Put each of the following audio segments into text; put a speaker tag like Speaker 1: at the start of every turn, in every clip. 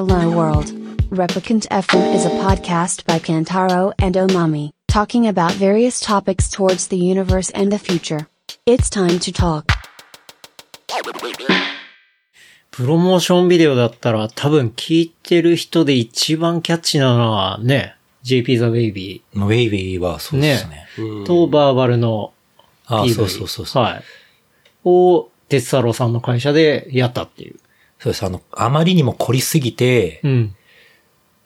Speaker 1: Hello World. Replicant FM is a podcast by Kantaro and Omami, talking about various topics towards the universe and the future. It's time to talk.
Speaker 2: プロモーションビデオだったら多分聞いてる人で一番キャッチなのはね、JP The Baby
Speaker 3: ウェイビーはそうですね。
Speaker 2: とバーバルの
Speaker 3: あ
Speaker 2: PV。
Speaker 3: そうそうそうそう。
Speaker 2: はい。を、鉄太郎さんの会社でやったっていう。
Speaker 3: そうです。あの、あまりにも凝りすぎて、
Speaker 2: うん。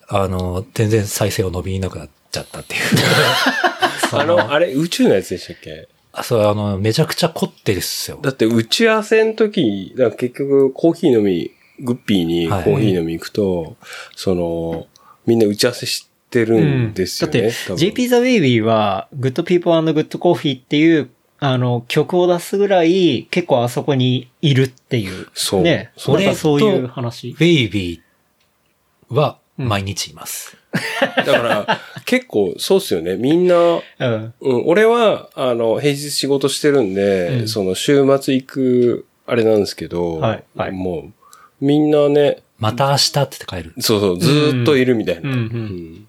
Speaker 3: あの、全然再生を伸びなくなっちゃったっていう。
Speaker 4: あの、あれ、宇宙のやつでしたっけ？
Speaker 3: あそう、あの、めちゃくちゃ凝ってるっすよ。
Speaker 4: だって打ち合わせの時、だ結局コーヒー飲み、グッピーにコ
Speaker 3: はい
Speaker 4: ーヒー飲み行くと、その、みんな打ち合わせしてるんですよね。
Speaker 2: だって JP The Baby は、Good People and Good Coffee っていう、あの、曲を出すぐらい、結構あそこにいるっていう。
Speaker 4: そう
Speaker 2: ね。
Speaker 4: そう
Speaker 2: なんかそういう話
Speaker 3: ウ。ェイビーは毎日います。
Speaker 4: だから、結構そうっすよね。みんな、
Speaker 2: うん。
Speaker 4: うん、俺は、あの、平日仕事してるんで、
Speaker 2: うん
Speaker 4: その週末行く、あれなんですけど、
Speaker 2: はいはい
Speaker 4: もう、みんなね、
Speaker 3: また明日って言って帰る。
Speaker 4: そうそう、ずーっといるみたいな。
Speaker 2: うんうん
Speaker 4: うん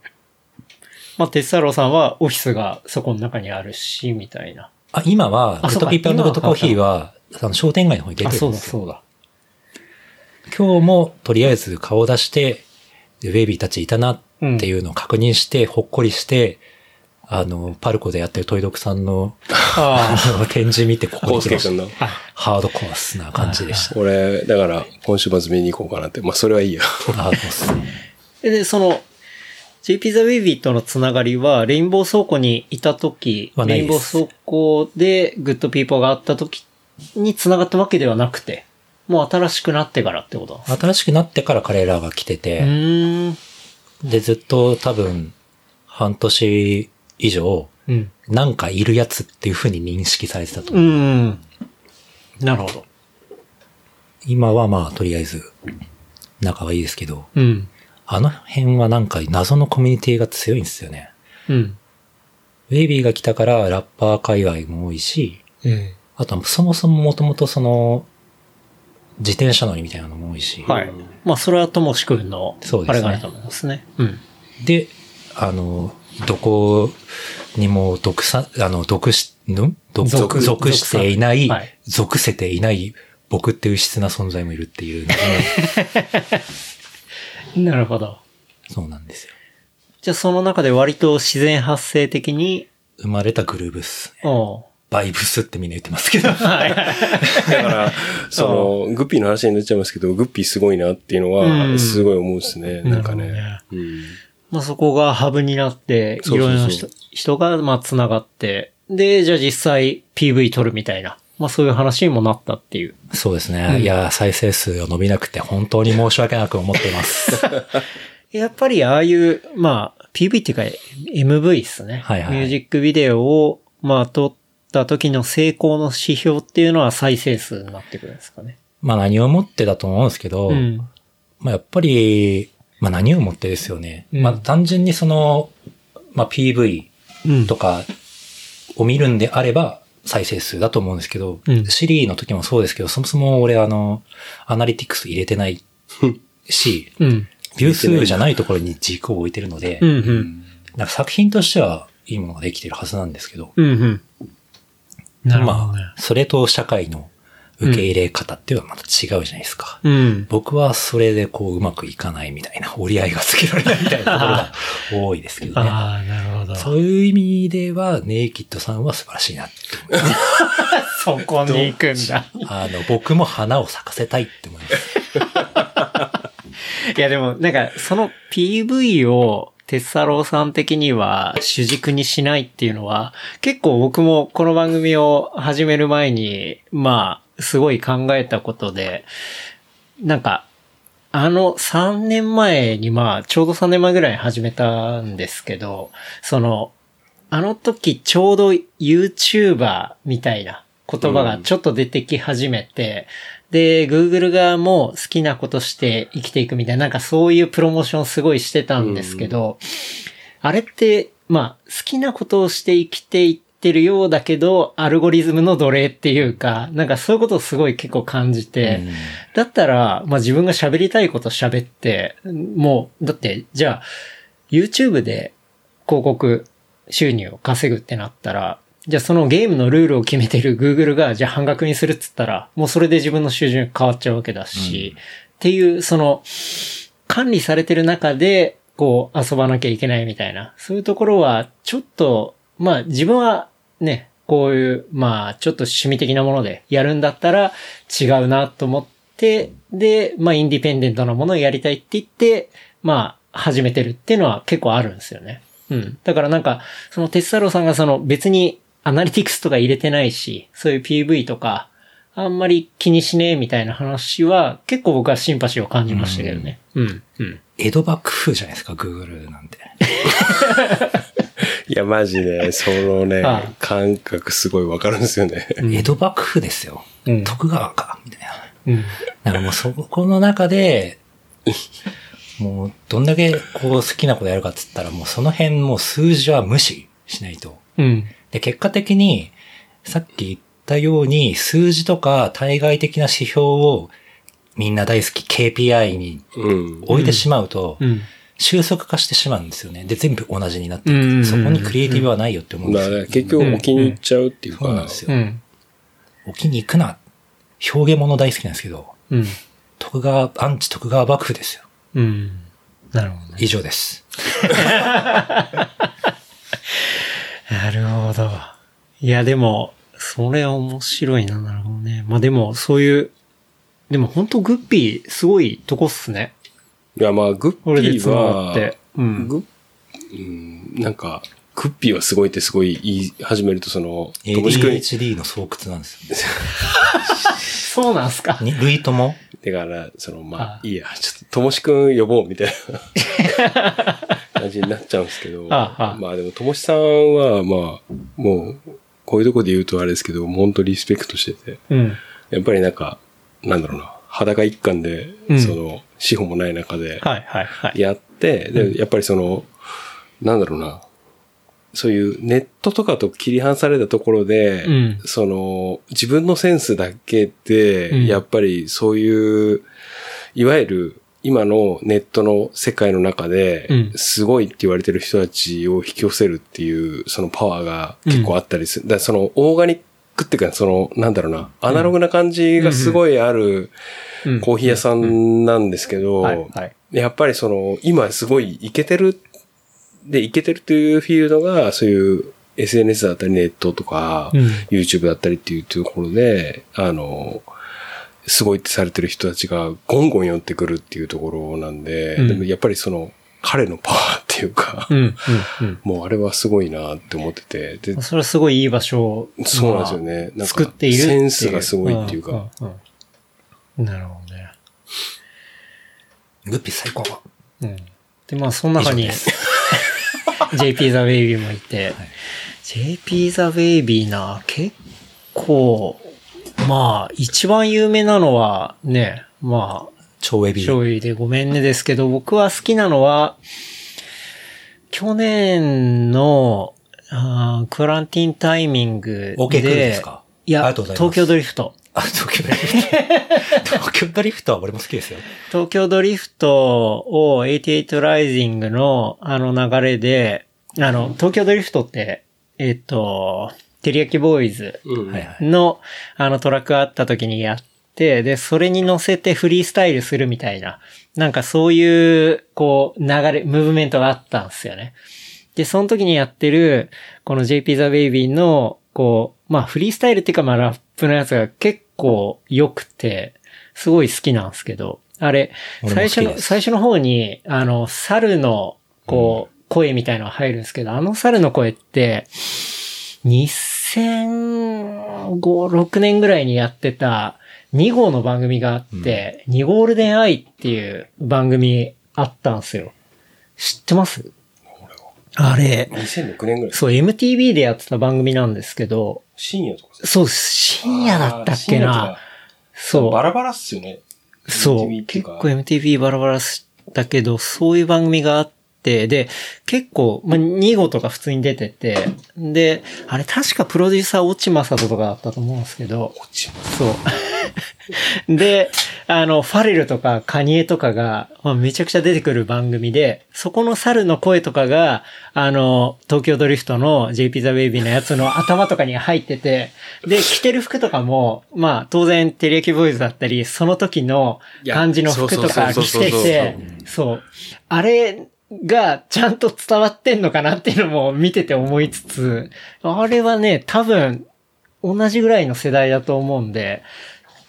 Speaker 2: まあ、鉄太郎さんはオフィスがそこの中にあるし、みたいな。
Speaker 3: あ、今は、グッ
Speaker 2: あそうか
Speaker 3: ドピープルグッドコーヒーは、あの、商店街の方に出てるんですよ。
Speaker 2: そうだ。
Speaker 3: 今日も、とりあえず顔を出して、でウェイビーたちいたなっていうのを確認して、ほっこりして、あの、パルコでやってるトイドクさんの、
Speaker 2: あ
Speaker 3: あの展示見てここ
Speaker 4: コ
Speaker 3: に来。ハードコースな感じでした。
Speaker 4: 俺、だから、今週末見に行こうかなって。まあ、それはいいや。
Speaker 3: ハードコース。
Speaker 2: あ。で、その、JP The Wavy とのつながりは、レインボー倉庫にいた時、レインボー倉庫で Good People があった時につながったわけではなくて、もう新しくなってからってこと？
Speaker 3: 新しくなってから彼らが来てて。で、ずっと多分、半年以上、
Speaker 2: うん。
Speaker 3: なんかいるやつっていう風に認識されてたと。
Speaker 2: うーん。なるほど。
Speaker 3: 今はまあ、とりあえず、仲はいいですけど、
Speaker 2: うん。
Speaker 3: あの辺はなんか謎のコミュニティが強いんですよね。
Speaker 2: うん。
Speaker 3: ウェイビーが来たからラッパー界隈も多いし、
Speaker 2: うん。
Speaker 3: あとはそもそももともとその、自転車乗りみたいなのも多いし、
Speaker 2: はい。まあ、それはともしくんの、
Speaker 3: そうですね
Speaker 2: あれがあると思いますね。うん。
Speaker 3: で、あの、どこにも独さ、あの、属し、ん？独
Speaker 2: 属
Speaker 3: 属していない、
Speaker 2: はい
Speaker 3: 属せていない僕っていう質な存在もいるっていう
Speaker 2: なるほど。
Speaker 3: そうなんですよ。
Speaker 2: じゃあその中で割と自然発生的に、
Speaker 3: 生まれたグルーブス。
Speaker 2: おう
Speaker 3: バイブスってみんな言ってますけど。
Speaker 4: だから、その、グッピーの話になっちゃいますけど、グッピーすごいなっていうの
Speaker 2: うん
Speaker 4: は、すごい思うんですね。なんか
Speaker 2: なる
Speaker 4: ね。うん
Speaker 2: まあそこがハブになって、いろいろな人人がまあ繋がって、で、じゃあ実際 PV 撮るみたいな、まあそういう話にもなったっていう。
Speaker 3: そうですね。いや、再生数が伸びなくて本当に申し訳なく思っています。
Speaker 2: やっぱりああいう、まあ PV っていうか MV ですね。
Speaker 3: はいはい
Speaker 2: ミュージックビデオを、まあ撮った時の成功の指標っていうのは再生数になってくるんですかね。
Speaker 3: まあ何をもってだと思うんですけど、
Speaker 2: うん。
Speaker 3: まあやっぱり、まあ何をもってですよね。
Speaker 2: うん
Speaker 3: まあ単純にその、まあ PV
Speaker 2: うん
Speaker 3: とかを見るんであれば再生数だと思うんですけど、
Speaker 2: うん
Speaker 3: シリーの時もそうですけど、そもそも俺あの、アナリティクス入れてないし、
Speaker 2: うん。
Speaker 3: ビュー数じゃないところに軸を置いてるので、
Speaker 2: うんうん。
Speaker 3: なんか作品としてはいいものができてるはずなんですけど、
Speaker 2: うんうん。なるほどね。
Speaker 3: まあ、それと社会の受け入れ方っていうのはまた違うじゃないですか。
Speaker 2: うん。
Speaker 3: 僕はそれでこううまくいかないみたいな、折り合いがつけられないみたいなところが多いですけどね。
Speaker 2: ああ、なるほど。
Speaker 3: そういう意味では、ネイキッドさんは素晴らしいなって思います。
Speaker 2: そこに行くんだ。
Speaker 3: あの、僕も花を咲かせたいって思います。
Speaker 2: いやでも、なんか、その PV を、鉄太郎さん的には主軸にしないっていうのは、結構僕もこの番組を始める前に、まあ、すごい考えたことで、なんか、あの3年前にまあ、ちょうど3年前ぐらいに始めたんですけど、その、あの時ちょうど YouTuber みたいな言葉がちょっと出てき始めて、で、Google 側も好きなことして生きていくみたいな、なんかそういうプロモーションすごいしてたんですけど、あれって、まあ、好きなことをして生きていってるようだけど、アルゴリズムの奴隷っていうか、なんかそういうことをすごい結構感じて、
Speaker 3: うん。
Speaker 2: だったら、まあ自分が喋りたいこと喋って、もう、だって、じゃあ、YouTube で広告収入を稼ぐってなったら、じゃあそのゲームのルールを決めてる Google が、じゃあ半額にするっつったら、もうそれで自分の収入変わっちゃうわけだし、っていう、その、管理されてる中で、こう、遊ばなきゃいけないみたいな、そういうところは、ちょっと、まあ自分はね、こういう、まあちょっと趣味的なものでやるんだったら違うなと思って、で、まあインディペンデントなものをやりたいって言って、まあ始めてるっていうのは結構あるんですよね。うん。だからなんか、その鉄太郎さんがその別にアナリティクスとか入れてないし、そういう PV とか、あんまり気にしねえみたいな話は結構僕はシンパシーを感じましたけどね。うん。うん。
Speaker 3: 江戸幕府じゃないですか、Google なんて。
Speaker 4: いや、マジで、そのね
Speaker 2: はい、
Speaker 4: 感覚すごいわかるんですよね。
Speaker 3: 江戸幕府ですよ。
Speaker 2: うん
Speaker 3: 徳川か、みたいな。
Speaker 2: うん。
Speaker 3: だからもうそこの中で、もうどんだけこう好きなことやるかっつったらもうその辺もう数字は無視しないと。
Speaker 2: うん。
Speaker 3: で、結果的に、さっき言ったように数字とか対外的な指標をみんな大好き KPI に
Speaker 4: うん。
Speaker 3: 置いてしまうと、
Speaker 2: うん。
Speaker 3: 収束化してしまうんですよね。で、全部同じになっていく。そこにクリエイティブはないよって思うん
Speaker 4: だ
Speaker 3: ですよ。
Speaker 4: 結局置きに行っちゃうっていうか、
Speaker 3: そうなんですよ。
Speaker 2: うん。
Speaker 3: 置きに行くな。表現物大好きなんですけど、
Speaker 2: うん。
Speaker 3: 徳川、アンチ徳川幕府ですよ。
Speaker 2: うん。なるほどね。
Speaker 3: 以上です。
Speaker 2: なるほど。いや、でも、それは面白いな、なるほどね。まあでも、そういう、でも本当グッピー、すごいとこっすね。
Speaker 4: いや、まあ、グッピーは
Speaker 2: っ、て。うん。
Speaker 4: グッ、うん、なんか、グッピーはすごいってすごい言い始めると、その、ともしくん、
Speaker 3: ADHD の巣窟なんですよ。
Speaker 2: そうなんすか？
Speaker 3: に類とも
Speaker 4: だから、その、ま
Speaker 2: あ
Speaker 4: あ、いいや、ちょっと、ともしくん呼ぼう、みたいな 感じになっちゃうんですけど、
Speaker 2: ああ
Speaker 4: まあでも、ともしさんは、まあ、もう、こういうとこで言うとあれですけど、本当リスペクトしてて、
Speaker 2: うん。
Speaker 4: やっぱりなんか、なんだろうな、裸一貫で、
Speaker 2: うん
Speaker 4: その、資本もない中で。やって、で、やっぱりその、なんだろうな、そういうネットとかと切り離されたところで、
Speaker 2: うん。
Speaker 4: その、自分のセンスだけで、
Speaker 2: うん。
Speaker 4: やっぱりそういう、いわゆる今のネットの世界の中で
Speaker 2: うん、
Speaker 4: すごいって言われてる人たちを引き寄せるっていう、そのパワーが結構あったりする。だからその、オーガニックっていうか、その、なんだろうな、アナログな感じがすごいある、
Speaker 2: うん
Speaker 4: コーヒー屋さんなんですけど。やっぱりその、今すごいイケてる、で、イケてるというフィールドが、そういう SNS だったりネットとか、
Speaker 2: うん
Speaker 4: YouTube だったりっていうところで、あの、すごいってされてる人たちがゴンゴン寄ってくるっていうところなんで、
Speaker 2: うん
Speaker 4: でもやっぱりその、彼のパワーっていうか、もうあれはすごいなって思ってて。
Speaker 2: それはすごいいい場所を、
Speaker 4: そうなんですよね。なんか
Speaker 2: 作っているっていう。
Speaker 4: センスがすごいっていうか。
Speaker 2: なるほどね。
Speaker 3: グッピー最高。
Speaker 2: うん。で、まあ、その中に JP ザ・ベイビーもいて、JP ザ・ベイビーな、結構、まあ、一番有名なのは、ね、まあ、
Speaker 3: 超エビ。
Speaker 2: 醤油でごめんねですけど、僕は好きなのは、去年の、あークランティンタイミングで、
Speaker 3: OK クルーですか？
Speaker 2: いや、東京ドリフト。
Speaker 3: あ、東京ドリフト。東京ドリフトは俺も好きですよ。
Speaker 2: 東京ドリフトを88ライジングのあの流れで、あの、東京ドリフトって、えっ、と、テリヤキボーイズ。のあのトラックがあった時にやって、で、それに乗せてフリースタイルするみたいな、なんかそういう、こう、流れ、ムーブメントがあったんですよね。で、その時にやってる、この JP The Baby の、こう、まあフリースタイルっていうかまあラップのやつが結構良くて、すごい好きなんですけど、あれ、最初の、最初の方に、あの、猿の、こう、声みたいのが入るんですけど、あの猿の声って、2005、6年ぐらいにやってた2号の番組があって、2ゴールデンアイっていう番組あったんですよ。知ってます？あれ、
Speaker 4: 2006年ぐらい。
Speaker 2: そう、MTV でやってた番組なんですけど、
Speaker 4: 深夜とか
Speaker 2: そう、深夜だったっけな。そう。
Speaker 4: バラバラっすよね。
Speaker 2: そう結構 MTV バラバラだけど、そういう番組があっって、で、結構、まあ、2号とか普通に出てて、で、あれ確かプロデューサー落ちまさととかだったと思うんですけど、そう。で、あの、ファレルとかカニエとかが、まあ、めちゃくちゃ出てくる番組で、そこの猿の声とかが、あの、東京ドリフトの JP ザ・ベイビーのやつの頭とかに入ってて、で、着てる服とかも、まあ、当然、テレヤキボーイズだったり、その時の感じの服とか着てて、そう。あれがちゃんと伝わってんのかなっていうのも見てて思いつつ、あれはね、多分、同じぐらいの世代だと思うんで、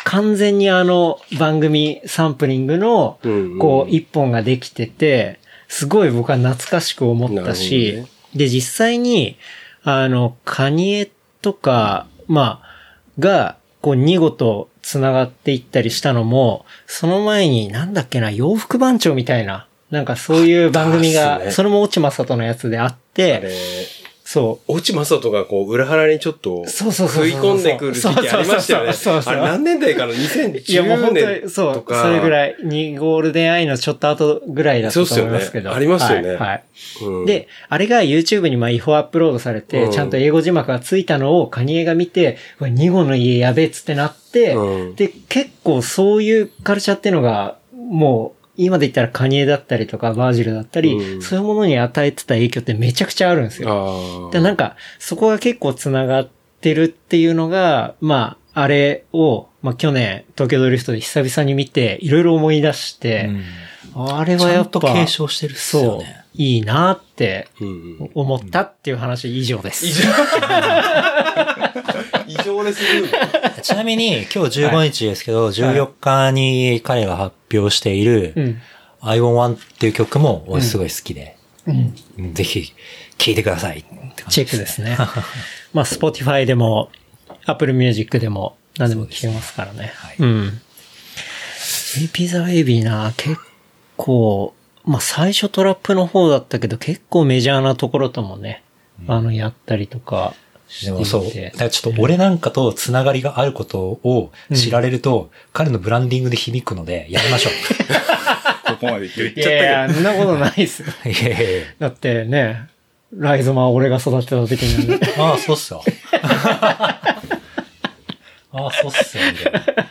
Speaker 2: 完全にあの番組サンプリングのこう、一本ができてて、すごい僕は懐かしく思ったし、
Speaker 4: ね。
Speaker 2: で、実際に、あの、カニエとか、まあ、が、こう、見事繋がっていったりしたのも、その前に、なんだっけな、洋服番長みたいな、なんかそういう番組が、それも落ちまさとのやつであっ
Speaker 4: あ
Speaker 2: て、
Speaker 4: れ、
Speaker 2: そう、
Speaker 4: 落ちまさとがこう、裏腹にちょっと、
Speaker 2: そうそうそう
Speaker 4: 食い込んでくる時期ありましたよね。
Speaker 2: そうそうそう
Speaker 4: あれ何年代かな
Speaker 2: いやもう
Speaker 4: ?2010
Speaker 2: 本当
Speaker 4: 年
Speaker 2: に、そう
Speaker 4: と、か。
Speaker 2: それぐらい、にゴールデンアイのちょっと後ぐらいだったと思いますけど。
Speaker 4: ねありますよね
Speaker 2: はい。はい
Speaker 4: うん、
Speaker 2: で、あれが YouTube にまあ違法アップロードされて、
Speaker 4: うん
Speaker 2: ちゃんと英語字幕がついたのをカニエが見て、うわ2号の家やべえっつってなって、
Speaker 4: うん
Speaker 2: で、結構そういうカルチャーっていうのが、もう、今で言ったらカニエだったりとかバージルだったり、
Speaker 4: うん
Speaker 2: そういうものに与えてた影響ってめちゃくちゃあるんですよ。
Speaker 4: ああ。
Speaker 2: で、なんか、そこが結構繋がってるっていうのが、まあ、あれを、まあ去年、東京ドリフトで久々に見て、いろいろ思い出して、あれ
Speaker 3: ちゃん
Speaker 2: はやっぱ、
Speaker 3: と継承してる
Speaker 2: そういいなって
Speaker 4: うんうん
Speaker 2: 思ったっていう話以上です。
Speaker 4: 異常。異常でする。
Speaker 3: ちなみに今日15日ですけど、14日に彼が発表している、
Speaker 2: うん。
Speaker 3: I Want One っていう曲も俺すごい好きで、
Speaker 2: うん。
Speaker 3: うんぜひ聴いてくださいって感じ
Speaker 2: チェックですね。まあ、Spotify でも、Apple Music でも、何でも聴けますからね。
Speaker 3: はい
Speaker 2: うん。JP The Baby な、結構、まあ、最初トラップの方だったけど、結構メジャーなところともね、あの、やったりとか。
Speaker 3: でもそう。だからちょっと俺なんかとつながりがあることを知られると、彼のブランディングで響くので、やめましょ
Speaker 5: ここまで言って
Speaker 2: いやいや、そんなことないです。
Speaker 3: いやいやいや
Speaker 2: だってね、ライゾマは俺が育てた時に、
Speaker 3: ああ、そうっすよ。ああ、そうっすよ、みたいな。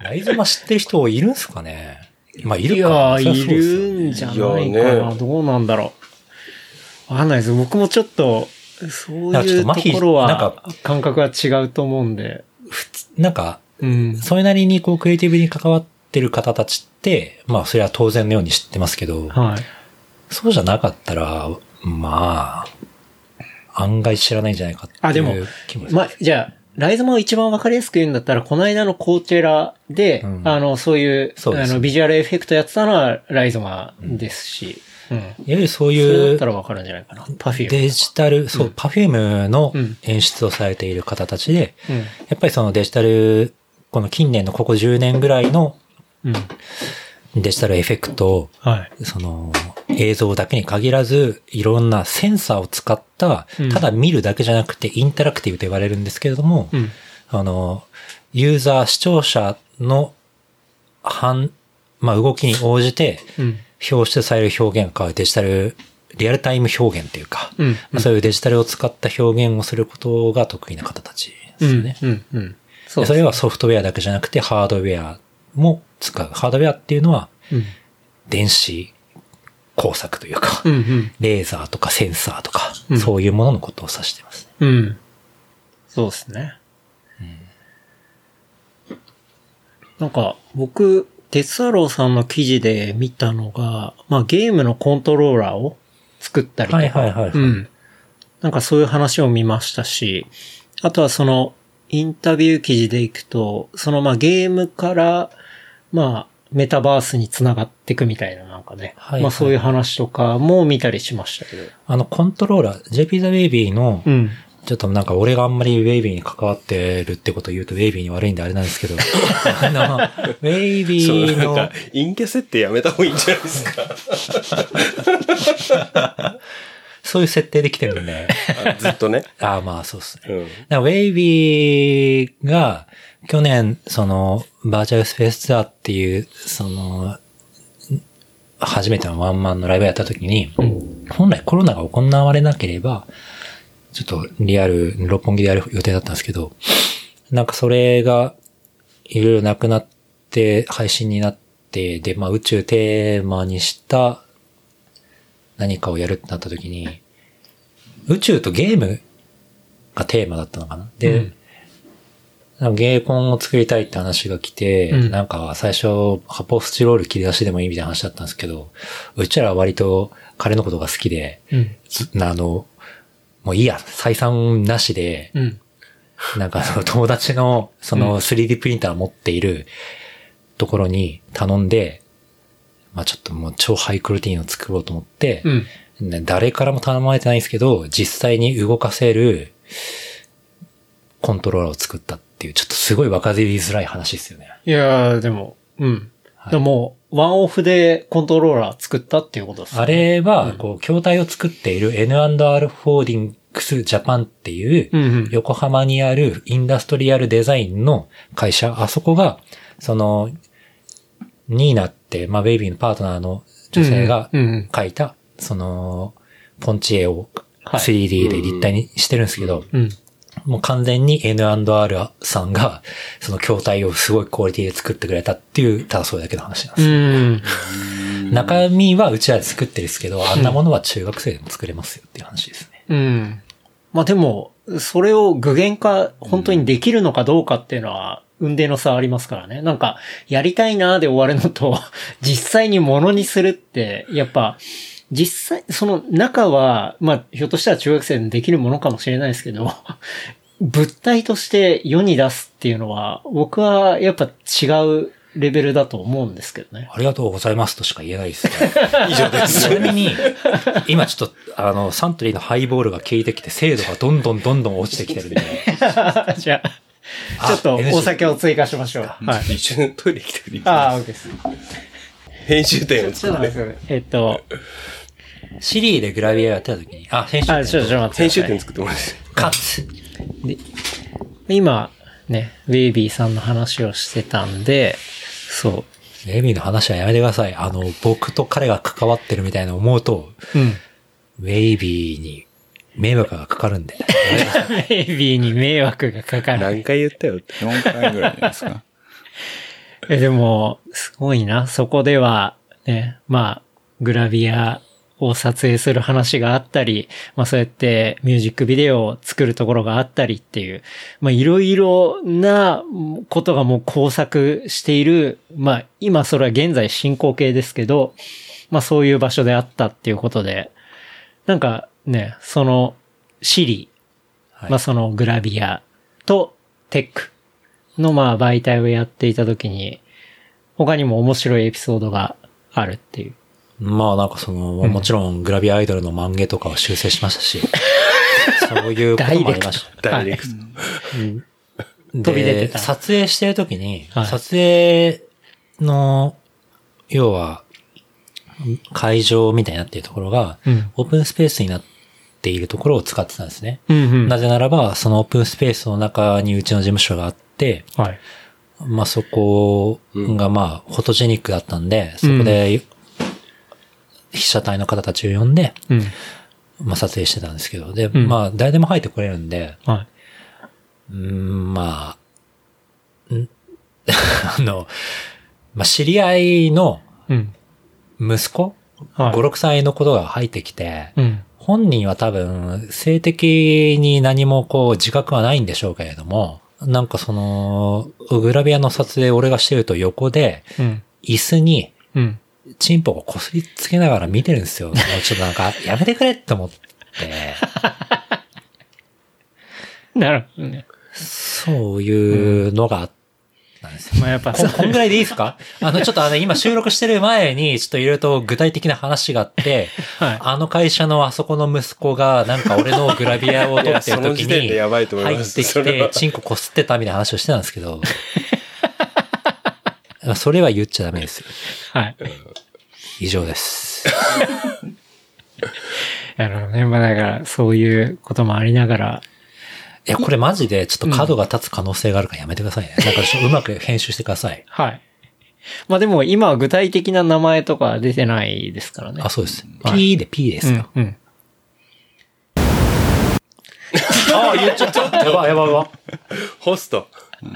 Speaker 3: ライゾマ知ってる人いるんすかね？まあ、い
Speaker 2: い
Speaker 3: るか。
Speaker 2: い
Speaker 3: そりゃそうっすよ
Speaker 2: るんじゃないか
Speaker 4: い
Speaker 2: な。
Speaker 4: やね
Speaker 2: どうなんだろう。わかんないです。僕もちょっと、そう
Speaker 3: なんかちょ
Speaker 2: いうところ
Speaker 3: なん
Speaker 2: は
Speaker 3: か、
Speaker 2: 感覚は違うと思うんで。
Speaker 3: なんか、
Speaker 2: うん。
Speaker 3: それなりにこう、クリエイティブに関わってる方たちって、まあ、それは当然のように知ってますけど、
Speaker 2: はい。
Speaker 3: そうじゃなかったら、まあ、案外知らないんじゃないかっていう
Speaker 2: あでも
Speaker 3: 気もする
Speaker 2: まあ、じゃあ、ライゾマを一番わかりやすく言うんだったら、この間のコーチェラで、
Speaker 3: うん
Speaker 2: あの、そういう、
Speaker 3: そうです
Speaker 2: あの、ビジュアルエフェクトやってたのはライゾマですし、うん。
Speaker 3: いわゆるそういう
Speaker 2: だったらわかるんじゃないかな。パフューム。
Speaker 3: デジタル、そう、パフュームの
Speaker 2: うん
Speaker 3: 演出をされている方たちで、
Speaker 2: うん。
Speaker 3: やっぱりそのデジタル、この近年のここ10年ぐらいの
Speaker 2: うん。
Speaker 3: デジタルエフェクトを、
Speaker 2: はい。
Speaker 3: その映像だけに限らず、いろんなセンサーを使った
Speaker 2: うん、
Speaker 3: ただ見るだけじゃなくてインタラクティブと言われるんですけれども、
Speaker 2: うん。
Speaker 3: あの、ユーザー、視聴者の反、まあ、動きに応じて、
Speaker 2: うん。
Speaker 3: 表出される表現が変わるデジタル、リアルタイム表現というか、
Speaker 2: うん。
Speaker 3: まあ、そういうデジタルを使った表現をすることが得意な方たちですよね。
Speaker 2: うん。うん。
Speaker 3: でそれはソフトウェアだけじゃなくてハードウェアも使う。ハードウェアっていうのは
Speaker 2: うん。
Speaker 3: 電子工作というか、
Speaker 2: うん。うん。
Speaker 3: レーザーとかセンサーとか、
Speaker 2: うん
Speaker 3: そういうもののことを指してますね。
Speaker 2: うん。そうですね。なんか、僕、鉄太郎さんの記事で見たのが、まあゲームのコントローラーを作ったりとか、
Speaker 3: はいはいはいはい
Speaker 2: うん。なんかそういう話を見ましたし、あとはその、インタビュー記事でいくと、そのまあゲームから、まあ、メタバースにつながっていくみたいななんかね、
Speaker 3: はいはい
Speaker 2: まあそういう話とかも見たりしましたけど。
Speaker 3: あの、コントローラー、JP the Baby の、
Speaker 2: うん。
Speaker 3: ちょっとなんか俺があんまりウェイビーに関わってるってことを言うとウェイビーに悪いんであれなんですけど、あの、ウェイビ
Speaker 4: そう、
Speaker 3: ーの
Speaker 4: なんか、、陰キャ設定やめた方がいいんじゃないですか。
Speaker 3: そういう設定できてるんで、
Speaker 4: あずっとね。
Speaker 3: ああまあそうっすね。
Speaker 4: うん。
Speaker 3: ウェイビーが去年、その、バーチャルスペースツアーっていう、その、初めてのワンマンのライブやった時に、本来コロナが行われなければ、ちょっとリアル、六本木でやる予定だったんですけど、なんかそれが、いろいろなくなって、配信になって、で、まあ宇宙テーマにした何かをやるってなった時に、宇宙とゲームがテーマだったのかな？で、
Speaker 2: うん。
Speaker 3: ゲーコンを作りたいって話が来て、
Speaker 2: うん。
Speaker 3: なんか最初発泡スチロール切り出しでもいいみたいな話だったんですけど、うちらは割と彼のことが好きで、
Speaker 2: うん。
Speaker 3: ずあの、もういいや、採算なしで、
Speaker 2: うん。
Speaker 3: なんかその友達のその 3D プリンター持っているところに頼んで、まあちょっともう超ハイクオリティの作ろうと思って、
Speaker 2: うん。
Speaker 3: ね誰からも頼まれてないんですけど、実際に動かせるコントローラーを作ったっていう、ちょっとすごい分かりづらい話ですよね。
Speaker 2: いやー、でも、うん。
Speaker 3: はい
Speaker 2: でも、ワンオフでコントローラー作ったっていうことですね。
Speaker 3: あれは、こう、筐体を作っている N&R ホーディングスジャパンっていう。横浜にあるインダストリアルデザインの会社、あそこが、その、ニーナって、まあ、ベイビーのパートナーの女性が
Speaker 2: うんうん
Speaker 3: 描いた、その、ポンチ絵を
Speaker 2: はい。
Speaker 3: 3D で立体にしてるんですけど、
Speaker 2: うん。
Speaker 3: もう完全に N&R さんが、その筐体をすごいクオリティで作ってくれたっていう、ただそれだけの話なんで
Speaker 2: う
Speaker 3: す。
Speaker 2: ん。
Speaker 3: 中身はうちらで作ってるんですけど、あんなものは中学生でも作れますよっていう話ですね。
Speaker 2: うん。まあでも、それを具現化、本当にできるのかどうかっていうのは、運命の差ありますからね。なんか、やりたいなーで終わるのと、実際にものにするって、やっぱ、実際、その中は、まあ、ひょっとしたら中学生でできるものかもしれないですけど、物体として世に出すっていうのは、僕はやっぱ違うレベルだと思うんですけどね。
Speaker 3: ありがとうございますとしか言えないですね。以上です。ちなみに、今ちょっと、あの、サントリーのハイボールが効いてきて、精度がどんどんどんどん落ちてきてるんで。
Speaker 2: じゃあ、ちょっとお酒を追加しましょう。はい。
Speaker 4: 一瞬トイレ行きたい
Speaker 2: ああ、OK です。
Speaker 4: 編集点を作って。
Speaker 2: えっと、
Speaker 3: シリーでグラビアやってた時に、あ、編集
Speaker 2: あ、ちょっと、待って
Speaker 4: 編集。点作ってもらって。
Speaker 3: カツ
Speaker 2: 今、ね、ウェイビーさんの話をしてたんで、そう。
Speaker 3: レミの話はやめてください。あの、僕と彼が関わってるみたいな思うと、
Speaker 2: うん。
Speaker 3: ウェイビーに迷惑がかかるんで。
Speaker 2: ウェイビーに迷惑がかかる。
Speaker 4: 何回言ったよ？って。
Speaker 5: 4回ぐらいじゃないですか。
Speaker 2: え、でも、すごいな。そこでは、ね、まあ、グラビアを撮影する話があったり、まあそうやってミュージックビデオを作るところがあったりっていう、まあいろいろなことがもう工作している、まあ今それは現在進行形ですけど、まあそういう場所であったっていうことで、なんかね、そのシリ、
Speaker 3: はい
Speaker 2: まあそのグラビアとテックのまあ媒体をやっていた時に、他にも面白いエピソードがあるっていう。
Speaker 3: まあなんかその、もちろんグラビアアイドルの漫画とかを修正しましたし、そういうこともありました。
Speaker 4: ダイレクト。
Speaker 2: 飛び出てた
Speaker 3: で撮影してる時に、
Speaker 2: はい
Speaker 3: 撮影の、要は、会場みたいになっているところが、
Speaker 2: うん
Speaker 3: オープンスペースになっているところを使ってたんですね。
Speaker 2: うんうん。
Speaker 3: なぜならば、そのオープンスペースの中にうちの事務所があって、
Speaker 2: はい。
Speaker 3: まあそこがまあフォトジェニックだったんで、そこで被写体の方たちを呼んで、
Speaker 2: うん。
Speaker 3: まあ撮影してたんですけど、で、
Speaker 2: ん
Speaker 3: まあ誰でも入ってこれるんで、
Speaker 2: はい。
Speaker 3: うーん、まあ、ん？あの、まあ知り合いの
Speaker 2: うん。
Speaker 3: 息子、
Speaker 2: はい
Speaker 3: 5、6歳のことが入ってきて、
Speaker 2: うん。
Speaker 3: 本人は多分、性的に何もこう自覚はないんでしょうけれども、なんかその、グラビアの撮影俺がしてると横で、
Speaker 2: うん。
Speaker 3: 椅子に、
Speaker 2: うん。
Speaker 3: チンポをこすりつけながら見てるんですよ。ちょっとなんか、やめてくれって思って。
Speaker 2: なるほどね。
Speaker 3: そういうのがあったんですよ。
Speaker 2: まあやっぱ
Speaker 3: ここんぐらいでいいですか？あの、ちょっとあの、今収録してる前に、ちょっといろいろと具体的な話があって、
Speaker 2: はい
Speaker 3: あの会社のあそこの息子が、なんか俺のグラビアを撮ってる時に、
Speaker 4: でやばいと思い
Speaker 3: 入ってきて、チンコこすってたみたいな話をしてたんですけど、それは言っちゃダメですよ。
Speaker 2: はい。
Speaker 3: 以上です。
Speaker 2: なるほどね。まあだから、そういうこともありながら、
Speaker 3: いや、これマジでちょっと角が立つ可能性があるからやめてくださいね。なんかちょっとうまく編集してください。
Speaker 2: はい。まあでも今は具体的な名前とか出てないですからね。
Speaker 3: あ、そうです。
Speaker 2: はい
Speaker 3: P で P ですよ。
Speaker 2: うん。うん。
Speaker 3: あ、言っちゃった。やばいやばいやばい。
Speaker 4: ホスト。
Speaker 2: ない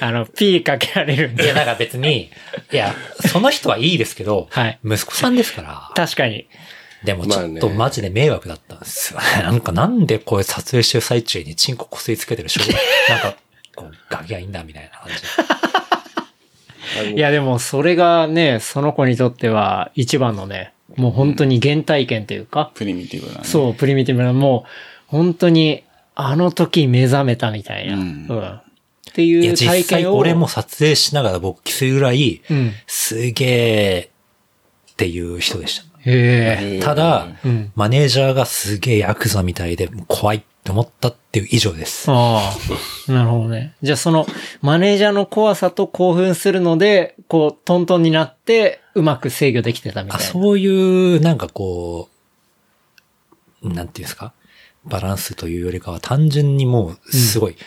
Speaker 2: あの、P かけられるんで。
Speaker 3: いや、なんか別に、いや、その人はいいですけど、
Speaker 2: はい
Speaker 3: 息子さんですから。
Speaker 2: 確かに。
Speaker 3: でもちょっとマジで迷惑だったんですよね。なんかなんでこれ撮影してる最中にチンコこすりつけてる人 なんか、こう、ガキがいいんだみたいな感じ。
Speaker 2: いやでもそれがね、その子にとっては一番のね、もう本当に原体験というか、
Speaker 5: プリミティブなね。
Speaker 2: そう、プリミティブな、もう本当にあの時目覚めたみたいな。う
Speaker 5: うん
Speaker 2: ん。って
Speaker 3: いや、
Speaker 2: いう
Speaker 3: 実際
Speaker 2: 体験を。
Speaker 3: 俺も撮影しながら勃起するぐらい、
Speaker 2: うん。
Speaker 3: すげえっていう人でした。ただ、
Speaker 2: うん。
Speaker 3: マネージャーがすげえヤクザみたいで怖いって思ったっていう以上です。
Speaker 2: ああ。なるほどね。じゃあその、マネージャーの怖さと興奮するので、こう、トントンになって、うまく制御できてたみたい
Speaker 3: あ、
Speaker 2: な。
Speaker 3: そういう、なんかこう、なんていうんですか？バランスというよりかは単純にもう、すごい、お子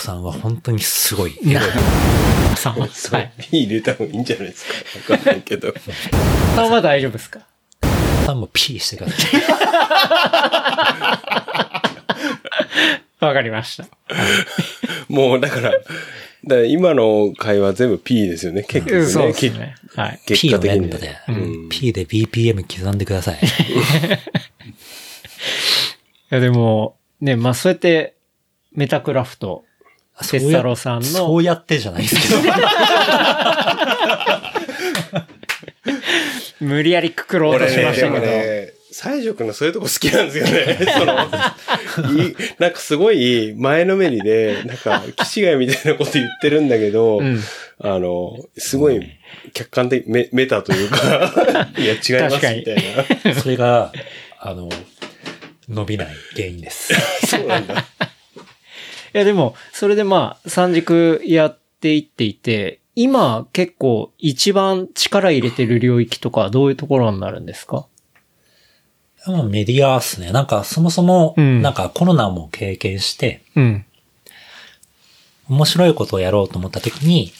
Speaker 3: さんは本当にすごい。
Speaker 2: さんは。はい。
Speaker 4: P 入れた方がいいんじゃないですか。わかんないけど。
Speaker 2: さんは大丈夫ですか？
Speaker 3: さんもピーしてください。
Speaker 2: わかりました。
Speaker 4: もうだから、だから今の会話全部 P ですよね、結局ね。
Speaker 2: そうですね。はい。
Speaker 4: 結
Speaker 3: P の
Speaker 4: 果的にね
Speaker 3: 連打で、
Speaker 4: うん
Speaker 3: P で BPM 刻んでください。
Speaker 2: いやでも、ね、まあそうやって、メタクラフト、テッサロさんの
Speaker 3: そうやってじゃないですけど。
Speaker 2: 無理やりくくろうとしましたけど。
Speaker 4: ね、西条くんのそういうとこ好きなんですよね。その、いいなんかすごい前のめりで、なんか、騎士貝みたいなこと言ってるんだけど、
Speaker 2: うん
Speaker 4: あの、すごい客観的、メメタというか、いや違います
Speaker 2: 確かに
Speaker 4: みたいな。
Speaker 3: それが、あの、伸びない原因です。
Speaker 4: そうなんだ。
Speaker 2: いやでも、それでまあ、三軸やっていっていて、今結構一番力入れてる領域とかはどういうところになるんですか？
Speaker 3: まあメディアっすね。なんかそもそも、
Speaker 2: うん
Speaker 3: なんかコロナも経験して、
Speaker 2: うん。
Speaker 3: 面白いことをやろうと思った時に、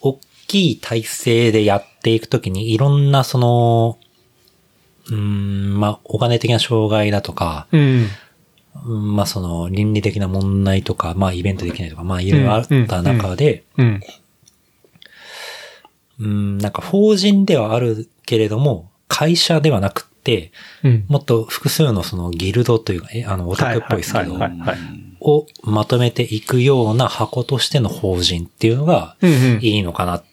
Speaker 3: 大きい体制でやっていくときにいろんなその、うーん、まあ、お金的な障害だとか、
Speaker 2: うん。
Speaker 3: うんまあ、その、倫理的な問題とか、まあ、イベントできないとか、まあ、いろいろあった中で、
Speaker 2: うん。
Speaker 3: うん、なんか法人ではあるけれども、会社ではなくって、
Speaker 2: うん。
Speaker 3: もっと複数のそのギルドというか、えあの、オタクっぽいですけどをまとめていくような箱としての法人っていうのが、
Speaker 2: うんうん。
Speaker 3: いいのかなっ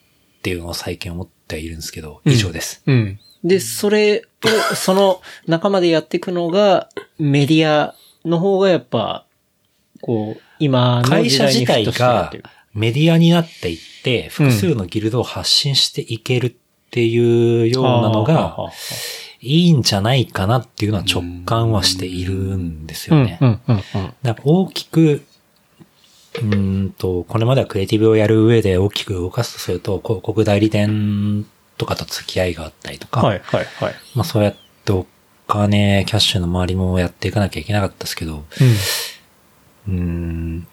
Speaker 3: ていうのを最近思っているんですけど、
Speaker 2: うん
Speaker 3: 以上です。
Speaker 2: うん。で、それを、その仲間でやっていくのが、メディアの方がやっぱ、こう、今の
Speaker 3: 会社自体が。メディアになっていって、複数のギルドを発信していけるっていうようなのが、いいんじゃないかなっていうのは直感はしているんですよね。
Speaker 2: うん、うん、うん、
Speaker 3: なんか大きく、うーんと、これまではクリエイティブをやる上で大きく動かすとすると、広告代理店とかと付き合いがあったりとか、
Speaker 2: はい、はい、はい。
Speaker 3: まあそうやってお金、キャッシュの周りもやっていかなきゃいけなかったですけど、
Speaker 2: うん。
Speaker 3: うーん、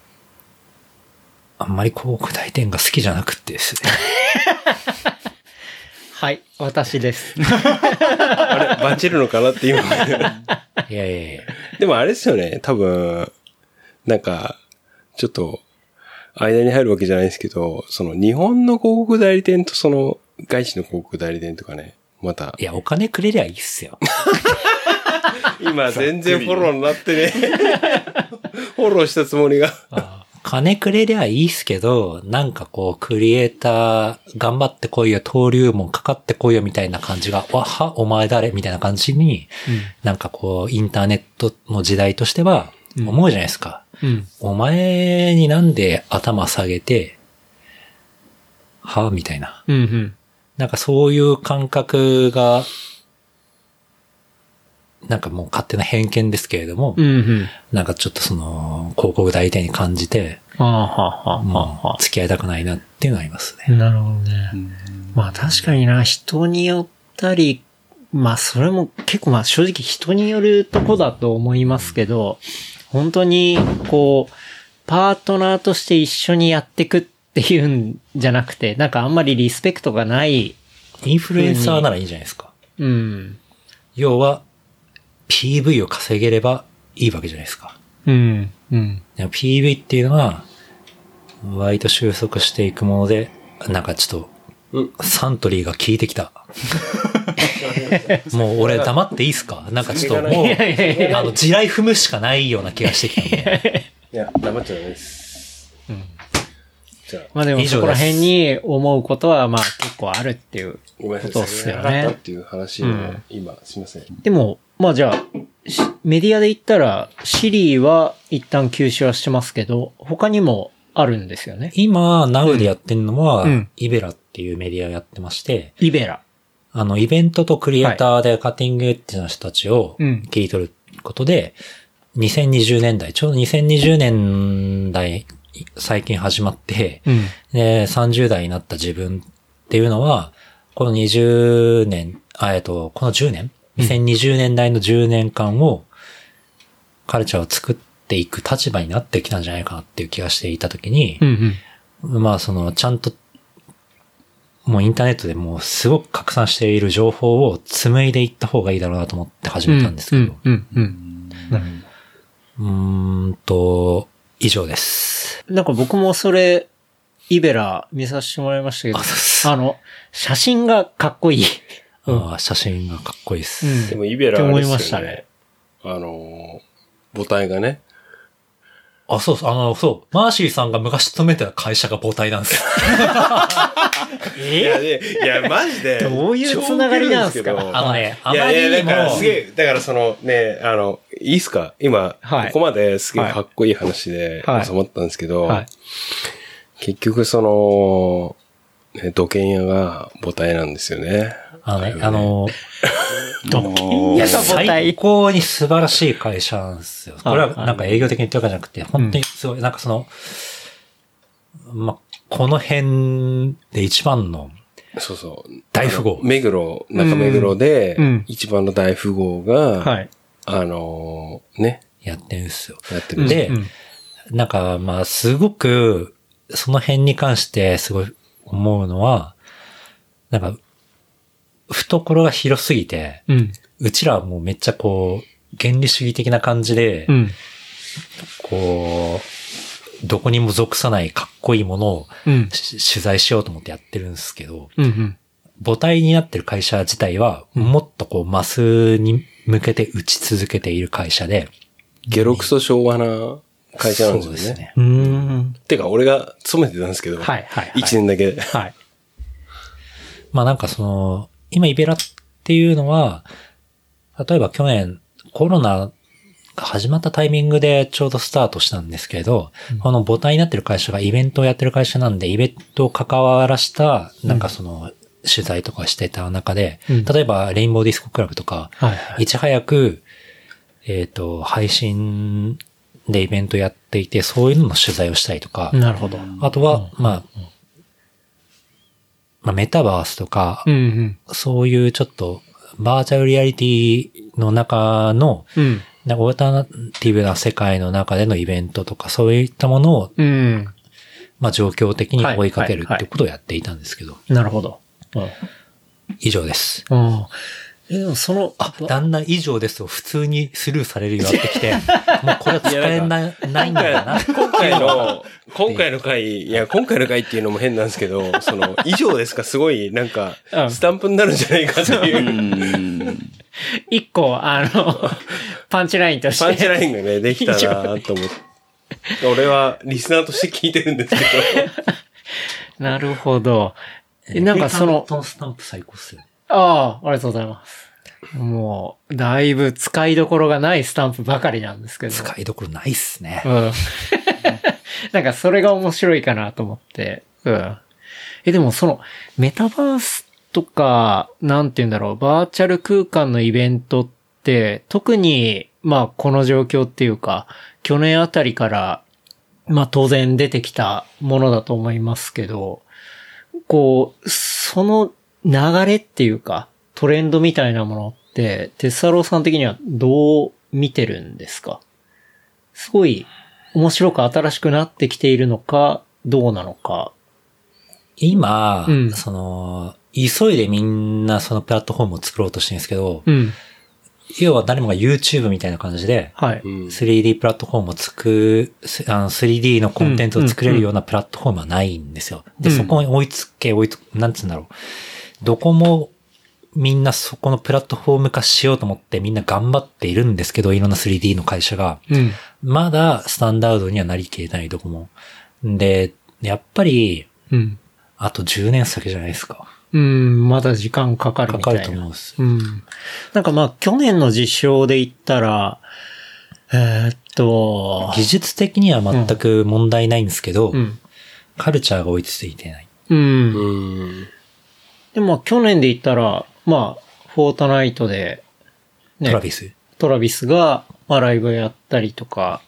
Speaker 3: あんまり広告代理店が好きじゃなくてですね。
Speaker 2: はい、私です。
Speaker 4: あれ、バチるのかなって今。
Speaker 3: いやいやいや。
Speaker 4: でもあれですよね、多分、なんか、ちょっと、間に入るわけじゃないですけど、その日本の広告代理店とその外資の広告代理店とかね、また
Speaker 3: い、や、お金くれりゃいいっすよ。
Speaker 4: 今全然フォローになってね、フォローしたつもりが。
Speaker 3: 金くれりゃいいっすけど、なんかこう、クリエイター、頑張ってこいよ、登竜門かかってこいよ、みたいな感じが、わは、お前誰みたいな感じに、なんかこう、インターネットの時代としては、思うじゃないですか。
Speaker 2: うん。
Speaker 3: お前になんで頭下げて、はみたいな。
Speaker 2: うん、うん。
Speaker 3: なんかそういう感覚が、なんかもう勝手な偏見ですけれども、
Speaker 2: うん、うん。
Speaker 3: なんかちょっとその、広告代理店に感じて、
Speaker 2: ああ、はあ、はあ、
Speaker 3: も
Speaker 2: はあ
Speaker 3: う。付き合いたくないなっていうのはありますね。
Speaker 2: なるほどね。まあ確かにな、人によったり、まあそれも結構まあ正直人によるとこだと思いますけど、本当にこう、パートナーとして一緒にやってくっっていうんじゃなくて、なんかあんまりリスペクトがない、
Speaker 3: インフルエンサーならいいんじゃないですか。
Speaker 2: うん。
Speaker 3: 要は、PV を稼げればいいわけじゃないですか。
Speaker 2: うん。うん。
Speaker 3: でも PV っていうのは、割と収束していくもので、なんかちょっと、サントリーが効いてきた。もう俺黙っていいっすか？なんかちょっともう、あの、地雷踏むしかないような気がしてきたんで。
Speaker 4: いや、黙っちゃダメです。じゃあ、
Speaker 2: まあでも
Speaker 3: 以上です
Speaker 2: そこら辺に思うことはまあ結構あるっていう
Speaker 4: ごめんなさい。
Speaker 2: ことっすよ
Speaker 4: なかったっ
Speaker 2: ね。
Speaker 4: ていう話を、
Speaker 2: うん
Speaker 4: 今、すいません。
Speaker 2: でも、まあじゃあ、しメディアで言ったら、シリーは一旦休止はしてますけど、他にもあるんですよね。
Speaker 3: 今、Now でやってるのは、
Speaker 2: うん
Speaker 3: イベラっていうメディアをやってまして、
Speaker 2: イベラ。
Speaker 3: あの、イベントとクリエイターでカッティングエッジの人たちを
Speaker 2: うん
Speaker 3: 切り取ることで、2020年代、ちょうど2020年代、最近始まって、
Speaker 2: うん。
Speaker 3: で、30代になった自分っていうのは、この20年、あ、えっと、この10年 ?2020 年代の10年間を、カルチャーを作っていく立場になってきたんじゃないかなっていう気がしていたときに
Speaker 2: う、んうん。
Speaker 3: まあその、ちゃんと、もうインターネットでもうすごく拡散している情報を紡いでいった方がいいだろうなと思って始めたんですけど、
Speaker 2: うんうんうん。
Speaker 3: うーんと、以上です。
Speaker 2: なんか僕もそれ、イベラ見させてもらいましたけど、
Speaker 3: あ
Speaker 2: の、写真がかっこいい。うん
Speaker 3: あー写真がかっこいいです。
Speaker 2: うん
Speaker 4: でも、イベラ
Speaker 2: って思いましたね。
Speaker 4: あのー、母体がね、
Speaker 3: あ、そうそう、あの、そう、マーシーさんが昔勤めてた会社が母体なんですよ。
Speaker 4: いや、でいや、マジで。
Speaker 2: どういうつながりなんすか？
Speaker 3: あのね、あ
Speaker 4: いやいや、
Speaker 3: まりにも
Speaker 4: だからすげえ、だからそのね、あの、いいっすか？今、
Speaker 2: はい
Speaker 4: ここまですげえかっこいい話で
Speaker 2: はい
Speaker 4: 収まったんですけど、
Speaker 2: はい。
Speaker 4: 結局その、ね、土建屋が母体なんですよね。
Speaker 3: あのね、あの、
Speaker 2: いや、母
Speaker 3: 最
Speaker 2: 体。
Speaker 3: 高に素晴らしい会社なんですよ。これはなんか営業的に言ってるわけじゃなくて、本当にすごい、なんかその、ま、この辺で一番の
Speaker 4: そうそう。
Speaker 3: 大富豪
Speaker 4: 目黒、中目黒で
Speaker 2: うん、
Speaker 4: 一番の大富豪が、
Speaker 2: はい。
Speaker 4: あのーね、
Speaker 3: やってるんですよ。
Speaker 4: やってる。
Speaker 3: で
Speaker 2: うん
Speaker 3: なんか、まあ、すごく、その辺に関してすごい思うのは、なんか、懐が広すぎて、
Speaker 2: うん。
Speaker 3: うちらはもうめっちゃこう、原理主義的な感じで、
Speaker 2: うん。
Speaker 3: こう、どこにも属さないかっこいいものを
Speaker 2: うん。
Speaker 3: し取材しようと思ってやってるんですけど、
Speaker 2: うん。うん。
Speaker 3: 母体になってる会社自体は、もっとこう、マスに向けて打ち続けている会社で、
Speaker 4: ゲロクソ昭和な会社なんですよね。
Speaker 2: うーん。
Speaker 4: てか、俺が勤めてたんですけど、
Speaker 2: はい、はい。
Speaker 4: 一年だけ。
Speaker 2: はい。
Speaker 3: まあなんかその、今イベラっていうのは、例えば去年コロナが始まったタイミングでちょうどスタートしたんですけど、この母体になってる会社がイベントをやってる会社なんで、イベントを関わらした、なんかその、取材とかしてた中で、
Speaker 2: うん
Speaker 3: 例えばレインボーディスコクラブとか、
Speaker 2: はい、はい。
Speaker 3: いち早く、えっ、と、配信でイベントやっていて、そういうのの取材をしたりとか、
Speaker 2: なるほど。
Speaker 3: あとは、まあ、まあ、メタバースとか、
Speaker 2: うん、
Speaker 3: そういうちょっと、バーチャルリアリティの中の、
Speaker 2: うん。うん。
Speaker 3: なんかオルタナティブな世界の中でのイベントとか、そういったものを、
Speaker 2: うん。
Speaker 3: まあ、状況的に追いかけるってことをやっていたんですけど、
Speaker 2: なるほど。うん。
Speaker 3: 以上です。
Speaker 2: ああ。え、でもその、
Speaker 3: あ、だんだん以上ですと普通にスルーされるようになってきて、もうこれは使えなないんだな。
Speaker 4: 今回の、今回の回、いや、今回の回っていうのも変なんですけど、その、以上ですか？すごい、なんか
Speaker 2: う、ん
Speaker 4: スタンプになるんじゃないかっていう、
Speaker 2: 一個、あの、パンチラインとして。
Speaker 4: パンチラインがね、できたなと思って。俺はリスナーとして聞いてるんですけど、
Speaker 2: なるほど。えなんかその、
Speaker 3: トンスタンプ最高っすよね。
Speaker 2: ああ、ありがとうございます。もう、だいぶ使いどころがないスタンプばかりなんですけど。
Speaker 3: 使いどころないっすね
Speaker 2: う。ん。なんかそれが面白いかなと思って。うん。え、でもその、メタバースとか、なんて言うんだろう、バーチャル空間のイベントって、特に、まあこの状況っていうか、去年あたりから、まあ当然出てきたものだと思いますけど、こう、その流れっていうか、トレンドみたいなものって、テッサローさん的にはどう見てるんですか？すごい面白く新しくなってきているのか、どうなのか、
Speaker 3: 今、
Speaker 2: うん。
Speaker 3: その、急いでみんなそのプラットフォームを作ろうとしてるんですけど、
Speaker 2: うん。
Speaker 3: 要は誰もが YouTube みたいな感じで、
Speaker 2: はい。
Speaker 4: うん。
Speaker 3: 3D プラットフォームを作る、すあの 3D のコンテンツを作れるようなプラットフォームはないんですよ。で、
Speaker 2: うん
Speaker 3: そこに追いつけ、追いつ、なんつうんだろう。どこもみんなそこのプラットフォーム化しようと思ってみんな頑張っているんですけど、いろんな 3D の会社が。
Speaker 2: うん。
Speaker 3: まだスタンダードにはなりきれないどこも。で、やっぱり、
Speaker 2: うん。
Speaker 3: あと10年先じゃないですか。
Speaker 2: うん、まだ時間かかる
Speaker 3: かか
Speaker 2: みたいな。
Speaker 3: ると思うんです。
Speaker 2: うん。なんかまあ、去年の実証で言ったら、えーっと、
Speaker 3: 技術的には全く問題ないんですけど、
Speaker 2: うん。
Speaker 3: カルチャーが追いついてない。
Speaker 2: うん。
Speaker 4: うん。
Speaker 2: でもまあ、去年で言ったら、まあ、フォートナイトで、ね
Speaker 3: トラビス。
Speaker 2: トラビスが、まあ、ライブやったりとか、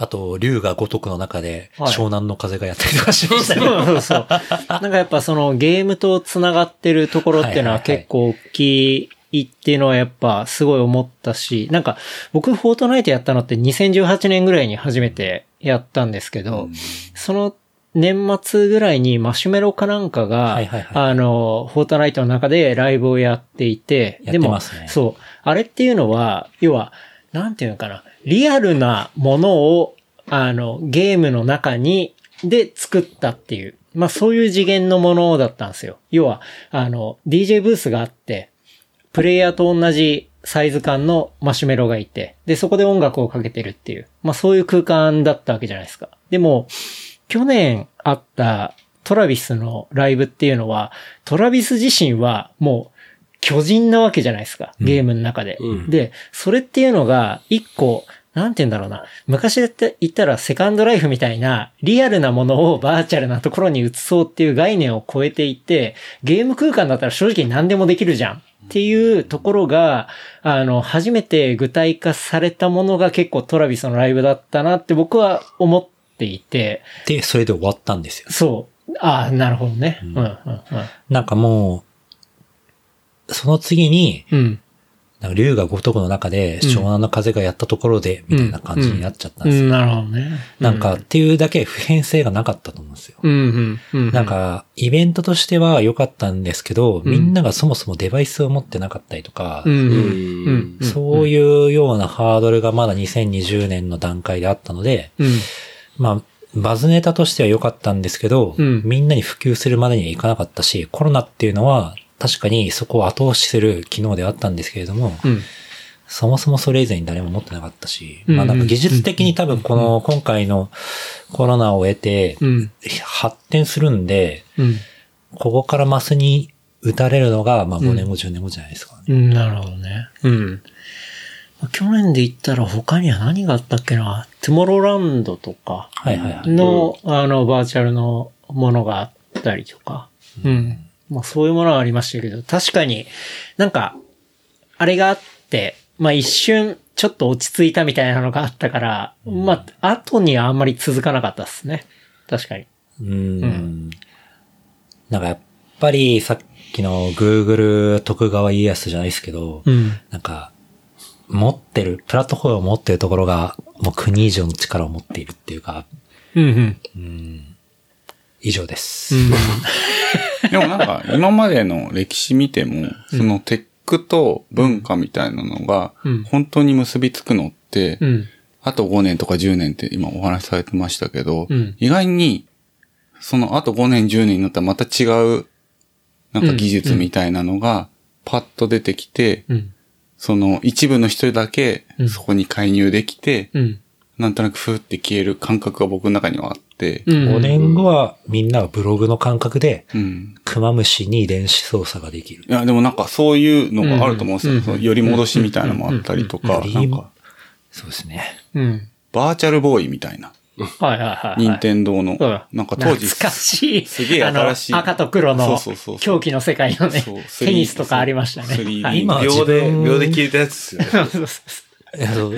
Speaker 3: あと、竜が如くの中で、
Speaker 2: はい
Speaker 3: 湘南の風がやったりとかしましたね。
Speaker 2: そうそうそう。なんかやっぱそのゲームと繋がってるところっていうのは結構大きいっていうのはやっぱすごい思ったし、なんか僕フォートナイトやったのって2018年ぐらいに初めてやったんですけど、その年末ぐらいにマシュメロかなんかが、
Speaker 3: はいはいはい
Speaker 2: あの、フォートナイトの中でライブをやっていて、でも、そう。あれっていうのは、要は、なんていうのかな、リアルなものを、あの、ゲームの中に、で作ったっていう、まあそういう次元のものだったんですよ。要は、あの、DJ ブースがあって、プレイヤーと同じサイズ感のマシュメロがいて、で、そこで音楽をかけてるっていう、まあそういう空間だったわけじゃないですか。でも、去年あったトラビスのライブっていうのは、トラビス自身はもう巨人なわけじゃないですか。ゲームの中で。
Speaker 4: うん
Speaker 2: で、それっていうのが一個、なんて言うんだろうな。昔だって言ったらセカンドライフみたいなリアルなものをバーチャルなところに移そうっていう概念を超えていて、ゲーム空間だったら正直何でもできるじゃん。っていうところが、あの、初めて具体化されたものが結構トラビスのライブだったなって僕は思っていて、
Speaker 3: で、それで終わったんですよ。
Speaker 2: そう。ああ、なるほどね。うん、うん、
Speaker 3: なんかもう、その次に、
Speaker 2: うん。うん。
Speaker 3: なんか竜が如くの中で、湘南の風がやったところで、みたいな感じになっちゃったんですよ。
Speaker 2: うん、なるほどね。
Speaker 3: なんか、っていうだけ普遍性がなかったと思うんですよ。
Speaker 2: うん、うん、うん。
Speaker 3: なん、か、イベントとしては良かったんですけど、みんながそもそもデバイスを持ってなかったりとか。そういうようなハードルがまだ2020年の段階であったので、
Speaker 2: うん。
Speaker 3: まあ、バズネタとしては良かったんですけど、
Speaker 2: うん
Speaker 3: みんなに普及するまでにはいかなかったし、コロナっていうのは確かにそこを後押しする機能ではあったんですけれども、
Speaker 2: うん。
Speaker 3: そもそもそれ以前に誰も持ってなかったし、
Speaker 2: うん
Speaker 3: まあなんか技術的に多分この今回のコロナを得て
Speaker 2: うん。
Speaker 3: 発展するんで、
Speaker 2: うん。
Speaker 3: ここからマスに打たれるのがまあ5年後、10年後じゃないですかね。
Speaker 2: うん、なるほどね。うん。去年で言ったら他には何があったっけな？トゥモローランドとか
Speaker 3: はいはいはい。
Speaker 2: の、あの、バーチャルのものがあったりとか。うん。まあそういうものはありましたけど、確かになんか、あれがあって、まあ一瞬ちょっと落ち着いたみたいなのがあったから、まあ後にはあんまり続かなかったですね。確かに。
Speaker 3: うーん。なんかやっぱりさっきの Google 徳川家康じゃないですけど、
Speaker 2: うん。
Speaker 3: なんか、持ってる、プラットフォームを持ってるところが、もう国以上の力を持っているっていうか、
Speaker 2: うんうん。
Speaker 3: 以上です。
Speaker 5: でもなんか、今までの歴史見ても、そのテックと文化みたいなのが
Speaker 2: うん、
Speaker 5: 本当に結びつくのって
Speaker 2: う、ん。
Speaker 5: あと5年とか10年って今お話しされてましたけど
Speaker 2: うん、
Speaker 5: 意外に、そのあと5年10年になったらまた違う、なんか技術みたいなのが、パッと出てきて、
Speaker 2: うん。
Speaker 5: その一部の人だけ
Speaker 2: うん
Speaker 5: そこに介入できて、
Speaker 2: うん。
Speaker 5: なんとなくふーって消える感覚が僕の中にはあって、
Speaker 2: うん。
Speaker 3: 5年後はみんながブログの感覚で、
Speaker 5: うん。
Speaker 3: クマムシに遺伝子操作ができる。
Speaker 5: いや、でもなんかそういうのがあると思うんですよ。
Speaker 2: うん。
Speaker 5: その寄り戻しみたいなのもあったりとか、
Speaker 3: うん。
Speaker 5: なん。か、
Speaker 3: そうですね。
Speaker 2: うん。
Speaker 5: バーチャルボーイみたいな。
Speaker 2: はいはいはい。
Speaker 5: 任天堂の
Speaker 2: うん、
Speaker 5: なん。か当時、
Speaker 2: 懐かしい。
Speaker 5: すげえ新しい
Speaker 2: あの赤と黒の
Speaker 5: そうそうそう
Speaker 2: 狂気の世界のね
Speaker 5: そう、
Speaker 2: テニスとかありましたね。
Speaker 5: 3D
Speaker 2: はい
Speaker 3: 今
Speaker 4: 秒で、秒で消えたやつですよね。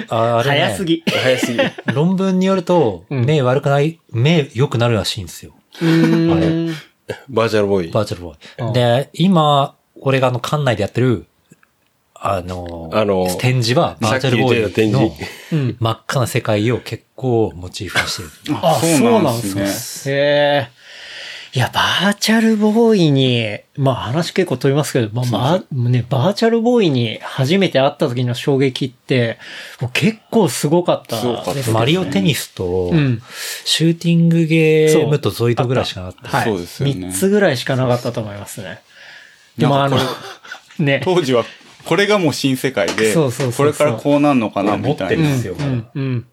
Speaker 3: ああれね
Speaker 2: 早す。ぎ。
Speaker 4: 早すぎる。
Speaker 3: 論文によると、
Speaker 2: うん
Speaker 3: 目悪くない、目良くなるらしいんですよ。
Speaker 2: うーん。
Speaker 4: バーチャルボーイ。
Speaker 3: バーチャルボー
Speaker 2: うん
Speaker 3: イ。で、今、俺があの、館内でやってる、あの、
Speaker 4: あの
Speaker 3: 展示は、バーチャルボーイの。真っ赤な世界を結構モチーフにしてる。
Speaker 2: あ、
Speaker 5: そう
Speaker 2: そうなんん
Speaker 5: なですね。
Speaker 2: ですね。へえ。いや、バーチャルボーイに、まあ話結構飛びますけど、まあ、まあ、ね、バーチャルボーイに初めて会った時の衝撃って、もう結構すごかったですね。
Speaker 3: マリオテニスと
Speaker 2: うん、
Speaker 3: シューティングゲームとゾイドぐらいしかなかった。
Speaker 2: はい。
Speaker 5: そうですよね
Speaker 2: 3つぐらいしかなかったと思いますね。でもあのね。
Speaker 5: 当時は、これがもう新世界で、
Speaker 2: そうそう
Speaker 5: これからこうなんのかな、
Speaker 3: 持ってる
Speaker 5: みたいな。
Speaker 3: んですよ
Speaker 2: うん、うん。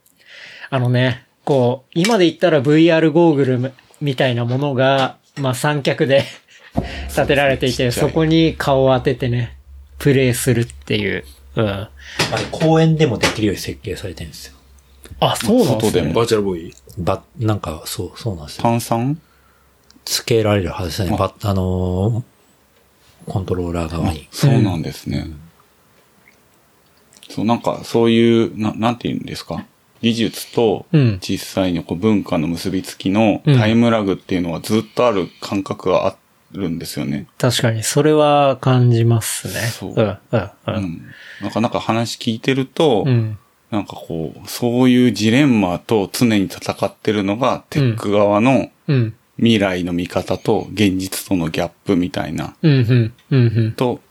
Speaker 2: あのね、こう、今で言ったら VR ゴーグルみたいなものが、まあ三脚で 立てられていて、そこに顔を当ててね、プレイするっていう。うん。
Speaker 3: あれ公園でもできるように設計されてるんですよ。
Speaker 2: あ、そうなんですね。
Speaker 5: 外でも
Speaker 4: バーチャルボーイ
Speaker 3: ば、なんか、そう、そうなんですよ。
Speaker 5: 炭酸？
Speaker 3: つけられるはずですね。ば、あのーコントローラー側に。
Speaker 5: そうなんですね。そう、なんか、そういう、ななんて言うんですか？技術と
Speaker 2: うん
Speaker 5: 実際にこう文化の結びつきの
Speaker 2: うん
Speaker 5: タイムラグっていうのはずっとある感覚があるんですよね。
Speaker 2: 確かに、それは感じますね。
Speaker 5: そう
Speaker 2: うん、うん、う。
Speaker 5: うんん。なかなか話聞いてると、
Speaker 2: うん。
Speaker 5: なんかこう、そういうジレンマと常に戦ってるのが、テック側の
Speaker 2: うん。
Speaker 5: 未来の見方と現実とのギャップみたいな、
Speaker 2: うん、うん、うん、うん。
Speaker 5: と、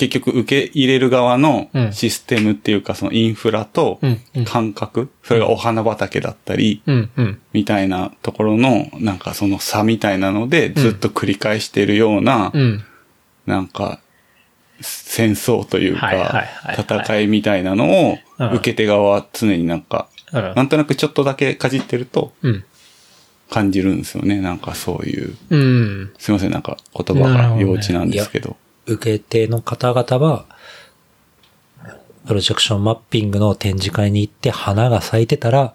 Speaker 5: 結局受け入れる側の
Speaker 2: うん
Speaker 5: システムっていうか、そのインフラと感覚、それがお花畑だったり。みたいなところの、なんかその差みたいなので、ずっと繰り返してるような、
Speaker 2: うん。
Speaker 5: なんか、戦争というか戦いみたいなのを
Speaker 2: うん、
Speaker 5: 受け手側は常になんか、
Speaker 2: うん
Speaker 5: なんとなくちょっとだけかじってると
Speaker 2: うん。
Speaker 5: 感じるんですよね。なんかそういう。
Speaker 2: うん。
Speaker 5: すいません、なんか言葉が幼稚なんですけど。
Speaker 3: 受け手の方々は、プロジェクションマッピングの展示会に行って花が咲いてたら、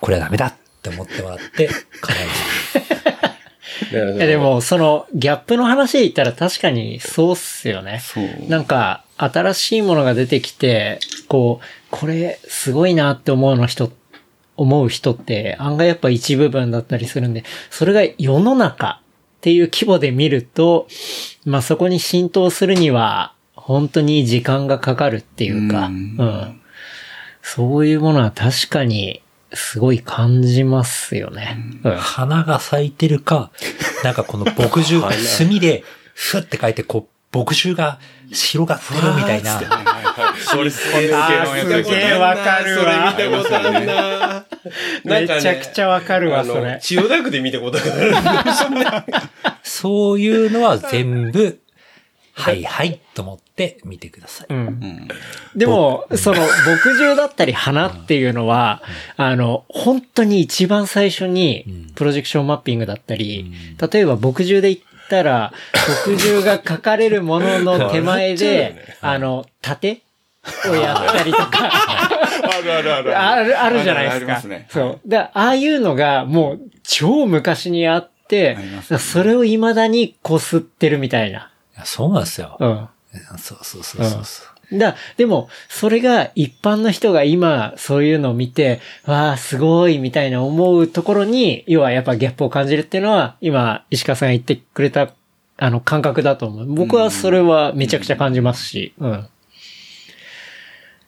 Speaker 3: これはダメだって思ってもらって、叶 え
Speaker 4: なる
Speaker 2: いやでも、その、ギャップの話で言ったら確かにそうっすよね。なんか、新しいものが出てきて、こう、これ、すごいなって思うの人、思う人って、案外やっぱ一部分だったりするんで、それが世の中っていう規模で見ると、まあそこに浸透するには、本当に時間がかかるっていうか、
Speaker 5: う
Speaker 2: うんん。そういうものは確かに、すごい感じますよね。うん。
Speaker 3: 花が咲いてるか、なんかこの墨汁、墨で、ふって書いて、こう、墨汁が広がってるみたいな。
Speaker 4: それすげえ
Speaker 2: あーすげえわかるわ
Speaker 4: それ見たことあるな。
Speaker 2: めちゃくちゃわかるわ、それ。
Speaker 4: 千代田区で見たことある。
Speaker 3: そういうのは全部、はいはいと思って見てください。
Speaker 2: でも、その、牧汁だったり花っていうのは、あの、本当に一番最初に
Speaker 3: うん、
Speaker 2: プロジェクションマッピングだったり、例えば牧汁で言ったら、牧汁が書かれるものの手前で、あの、盾をやったりとか、
Speaker 5: あるあるある
Speaker 2: ある、あるじゃないですか。
Speaker 5: ありますね。
Speaker 2: そう。だああいうのがもう超昔にあってそれを未だにこすってるみたいな。
Speaker 3: いやそうなんですよ。
Speaker 2: うん。
Speaker 3: そうそうそうそうそう。
Speaker 2: だ、でも、それが一般の人が今、そういうのを見て、わあ、すごい、みたいな思うところに、要はやっぱギャップを感じるっていうのは、今、石川さんが言ってくれた、あの、感覚だと思う。僕はそれはめちゃくちゃ感じますし、うん。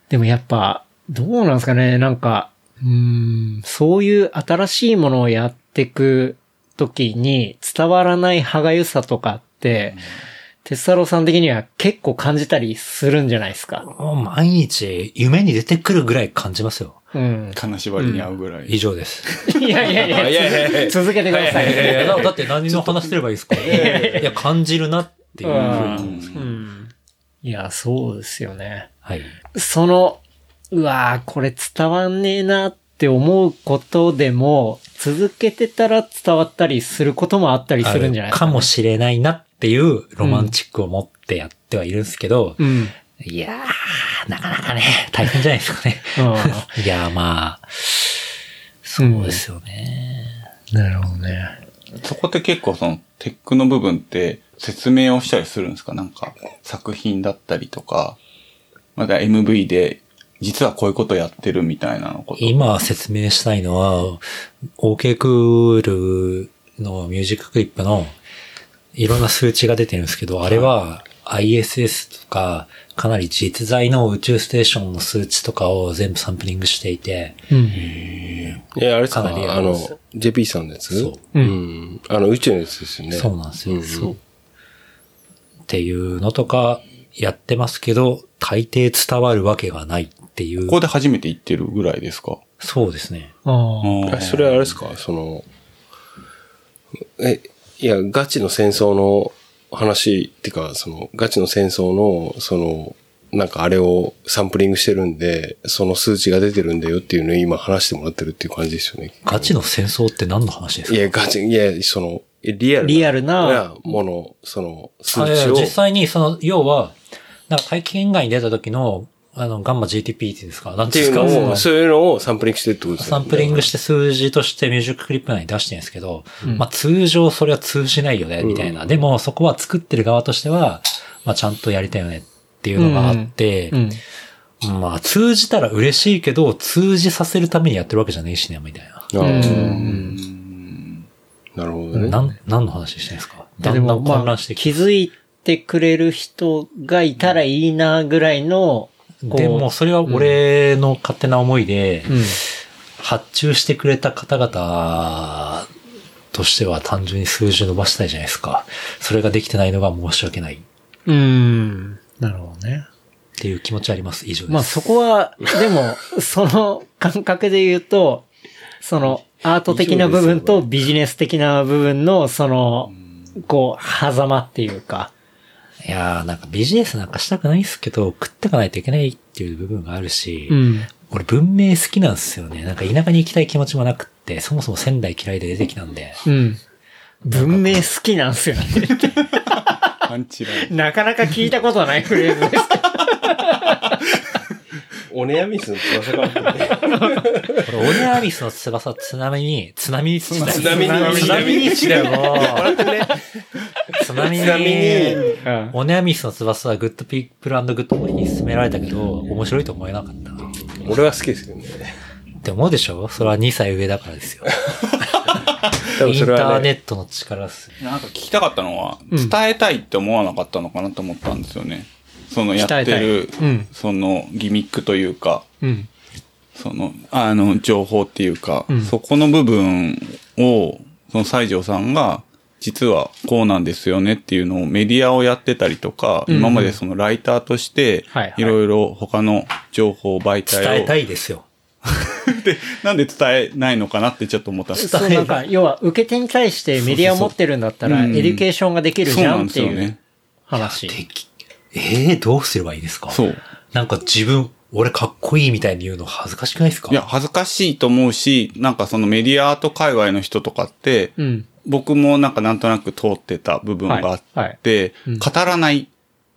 Speaker 2: でもやっぱ、どうなんですかね、なんか、うん、そういう新しいものをやっていくときに伝わらない歯がゆさとかって、鉄太郎さん的には結構感じたりするんじゃないですか？
Speaker 3: 毎日夢に出てくるぐらい感じますよ。
Speaker 2: うん。
Speaker 5: 金縛りに合うぐらい。
Speaker 3: 以上です。
Speaker 2: いやいやいや、
Speaker 4: いやいや
Speaker 2: 続けてください。
Speaker 3: いやいやだだって何の話すればいいですか？いや、感じるなっていうふうに思うんですよ。
Speaker 2: うん。いや、そうですよね。
Speaker 3: はい。
Speaker 2: その、うわーこれ伝わんねえなって思うことでも、続けてたら伝わったりすることもあったりするんじゃないですか、
Speaker 3: かもしれないなっていうロマンチックを持ってやってはいるんですけど、
Speaker 2: うん。
Speaker 3: いやー、なかなかね、大変じゃないですかね。
Speaker 2: う
Speaker 3: いやー、まあ、そうですよね。
Speaker 2: ん。なるほどね。
Speaker 5: そこって結構そのテックの部分って説明をしたりするんですか？なんか作品だったりとか、まだ MV で実はこういうことやってるみたいなのこと。
Speaker 3: 今説明したいのは、OK クールのミュージッククリップのいろんな数値が出てるんですけど、あれは ISS とかかなり実在の宇宙ステーションの数値とかを全部サンプリングしていて、
Speaker 2: うん。
Speaker 4: え、あれですか？
Speaker 3: かなりあ
Speaker 4: あの JP さんのやつ？
Speaker 3: そう
Speaker 4: うん。あの、宇宙のやつですよね。
Speaker 3: そうなんですよ。
Speaker 4: うん
Speaker 3: そう。っていうのとかやってますけど、大抵伝わるわけがないっていう。
Speaker 5: ここで初めて言ってるぐらいですか？
Speaker 3: そうですね。
Speaker 2: ああ。
Speaker 4: あそれはあれですか？その、え、いや、ガチの戦争の話っていうか、その、ガチの戦争の、その、なんかあれをサンプリングしてるんで、その数値が出てるんだよっていうのを今話してもらってるっていう感じですよね。
Speaker 3: ガチの戦争って何の話ですか？
Speaker 4: いや、ガチ、いや、その、リアルな。
Speaker 2: リアルな
Speaker 4: もの、その、数
Speaker 3: あいや
Speaker 4: 値を。
Speaker 3: 実際に、その、要は、なんか大気圏外に出た時の、あの、ガンマ GTP っていうんですか？なん
Speaker 4: っていう
Speaker 3: ですか？そ
Speaker 4: のを、そういうのをサンプリングしてるってことですよね。
Speaker 3: サンプリングして数字としてミュージッククリップ内に出してるんですけど、まあ通常それは通じないよね、みたいな。でもそこは作ってる側としては、まあちゃんとやりたいよねっていうのがあって、
Speaker 2: うん。
Speaker 3: まあ通じたら嬉しいけど、通じさせるためにやってるわけじゃねえしね、みたいな。
Speaker 4: なるほどね。
Speaker 3: なん、何の話してるんですか？だんだん混乱してき
Speaker 2: 気づいてくれる人がいたらいいなぐらいの、
Speaker 3: でも、それは俺の勝手な思いで、
Speaker 2: うん。
Speaker 3: 発注してくれた方々としては単純に数字伸ばしたいじゃないですか。それができてないのが申し訳ないっ
Speaker 2: うん。なるほどね。
Speaker 3: ていう気持ちあります。以上です。
Speaker 2: まあそこは、でも、その感覚で言うと、そのアート的な部分とビジネス的な部分の、その、こう、狭間っていうか。
Speaker 3: いやーなんかビジネスなんかしたくないんですけど、食ってかないといけないっていう部分があるし、
Speaker 2: ん。
Speaker 3: 俺文明好きなんですよね。なんか田舎に行きたい気持ちもなくって、そもそも仙台嫌いで出てきたんで。
Speaker 2: うん。文明好きなんすよね。
Speaker 5: パンチライン。
Speaker 2: なかなか聞いたことないフレーズですけど。
Speaker 4: オネアミスの翼が。
Speaker 3: これ、オネアミスの翼、津波に、津波に、津
Speaker 4: 津波に
Speaker 3: 津波にしても、津波に、
Speaker 4: ちなみに、
Speaker 2: うん。
Speaker 3: オネアミスの翼は Good People Good Boy に勧められたけど、面白いと思えなかったな。
Speaker 4: 俺は好きですけどね。
Speaker 3: って思うでしょそれは2歳上だからですよ。
Speaker 4: 多分
Speaker 3: インターネットの力っす。
Speaker 5: なんか聞きたかったのは、
Speaker 2: うん
Speaker 5: 伝えたいって思わなかったのかなと思ったんですよね。そのやってる
Speaker 2: うん、
Speaker 5: そのギミックというか、
Speaker 2: うん。
Speaker 5: その、あの、情報っていうか、
Speaker 2: うん。
Speaker 5: そこの部分を、その西条さんが、実はこうなんですよねっていうのをメディアをやってたりとか、
Speaker 2: うん。
Speaker 5: 今までそのライターとして
Speaker 2: はい
Speaker 5: ろいろ他の情報媒体を、
Speaker 3: 伝えたいですよ。
Speaker 5: で、なんで伝えないのかなってちょっと思った。んです
Speaker 2: そう、なんか、要は、受け手に対してメディアを持ってるんだったら、エデュケーションができるじゃんっていう
Speaker 5: そうなんですよね
Speaker 2: 話。
Speaker 3: できえー、どうすればいいですか？
Speaker 5: そう。
Speaker 3: なんか自分、俺かっこいいみたいに言うの恥ずかしくないですか？
Speaker 5: いや、恥ずかしいと思うし、なんかそのメディアアート界隈の人とかって、
Speaker 2: うん。
Speaker 5: 僕もなんかなんとなく通ってた部分があって、
Speaker 2: はいはいうん
Speaker 5: 語らない。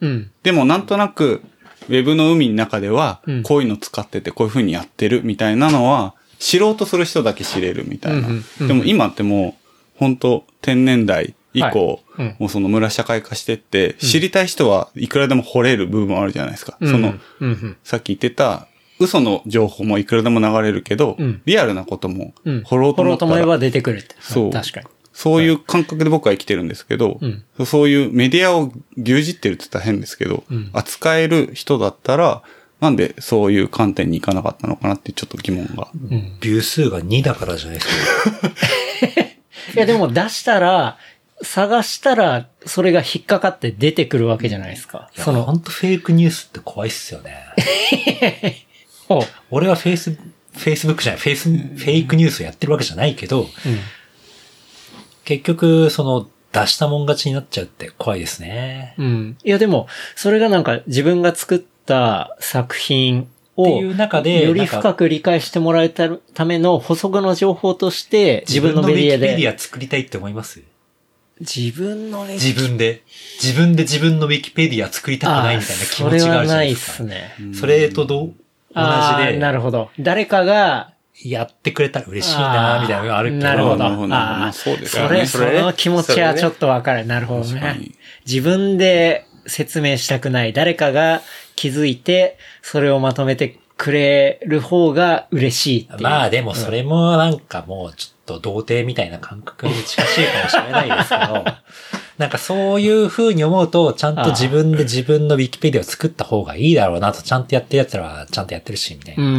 Speaker 2: うん。
Speaker 5: でもなんとなく、ウェブの海の中では
Speaker 2: うん、
Speaker 5: こういうの使ってて、こういう風にやってるみたいなのは、知ろうとする人だけ知れるみたいな。
Speaker 2: うんうんうん
Speaker 5: でも今ってもう、本当天然代以降、
Speaker 2: はいうん
Speaker 5: もうその村社会化してって、知りたい人はいくらでも掘れる部分あるじゃないですか。その、
Speaker 2: うんうん。
Speaker 5: さっき言ってた、嘘の情報もいくらでも流れるけど、
Speaker 2: うん
Speaker 5: リアルなことも
Speaker 2: うん。
Speaker 5: 掘ろうと思ったら、
Speaker 2: うと思えば出てくるって。
Speaker 5: そう
Speaker 2: 確かに。
Speaker 5: そういう感覚で僕は生きてるんですけど、
Speaker 2: うん
Speaker 5: そういうメディアを牛耳ってるって言ったら変ですけど、
Speaker 2: うん
Speaker 5: 扱える人だったら、なんでそういう観点に行かなかったのかなってちょっと疑問が。
Speaker 2: うん。
Speaker 3: ビュー数が2だからじゃないですか。
Speaker 2: いや、でも出したら、探したら、それが引っかかって出てくるわけじゃないですか。
Speaker 3: いや、ほ
Speaker 2: その、
Speaker 3: んとフェイクニュースって怖いっすよね。俺はフェイス、フェイスブックじゃない、フェイス、フェイクニュースをやってるわけじゃないけど、結局、その、出したもん勝ちになっちゃうって怖いですね。
Speaker 2: うん。うん。いや、でも、それがなんか自分が作った作品を、
Speaker 3: っていう中で
Speaker 2: より深く理解してもらえたための補足の情報として、自分のメディア
Speaker 3: 自分のウィキペデ
Speaker 2: で、
Speaker 3: ィア作りたいって思います？
Speaker 2: 自分のね、
Speaker 3: 自分で。自分で自分のウィキペディア作りたくないみたいな気持ちがあるじゃないですか。
Speaker 2: それはないっすね。
Speaker 3: それとど同じで、
Speaker 2: なるほど。誰かが、
Speaker 3: やってくれたら嬉しいなみたいなのがあるけど。
Speaker 2: なるほど。
Speaker 5: なるほど
Speaker 2: あー
Speaker 5: そうです
Speaker 2: それ、
Speaker 5: よね
Speaker 2: その気持ちはちょっとわかる。なるほどね。自分で説明したくない。誰かが気づいて、それをまとめてくれる方が嬉しいっていう。
Speaker 3: まあでもそれもなんかもうちょっと童貞みたいな感覚に近しいかもしれないですけど、なんかそういう風に思うと、ちゃんと自分で自分のウィキペディアを作った方がいいだろうなと、ちゃんとやってる奴らはちゃんとやってるし、みたいな。
Speaker 2: うん。
Speaker 5: う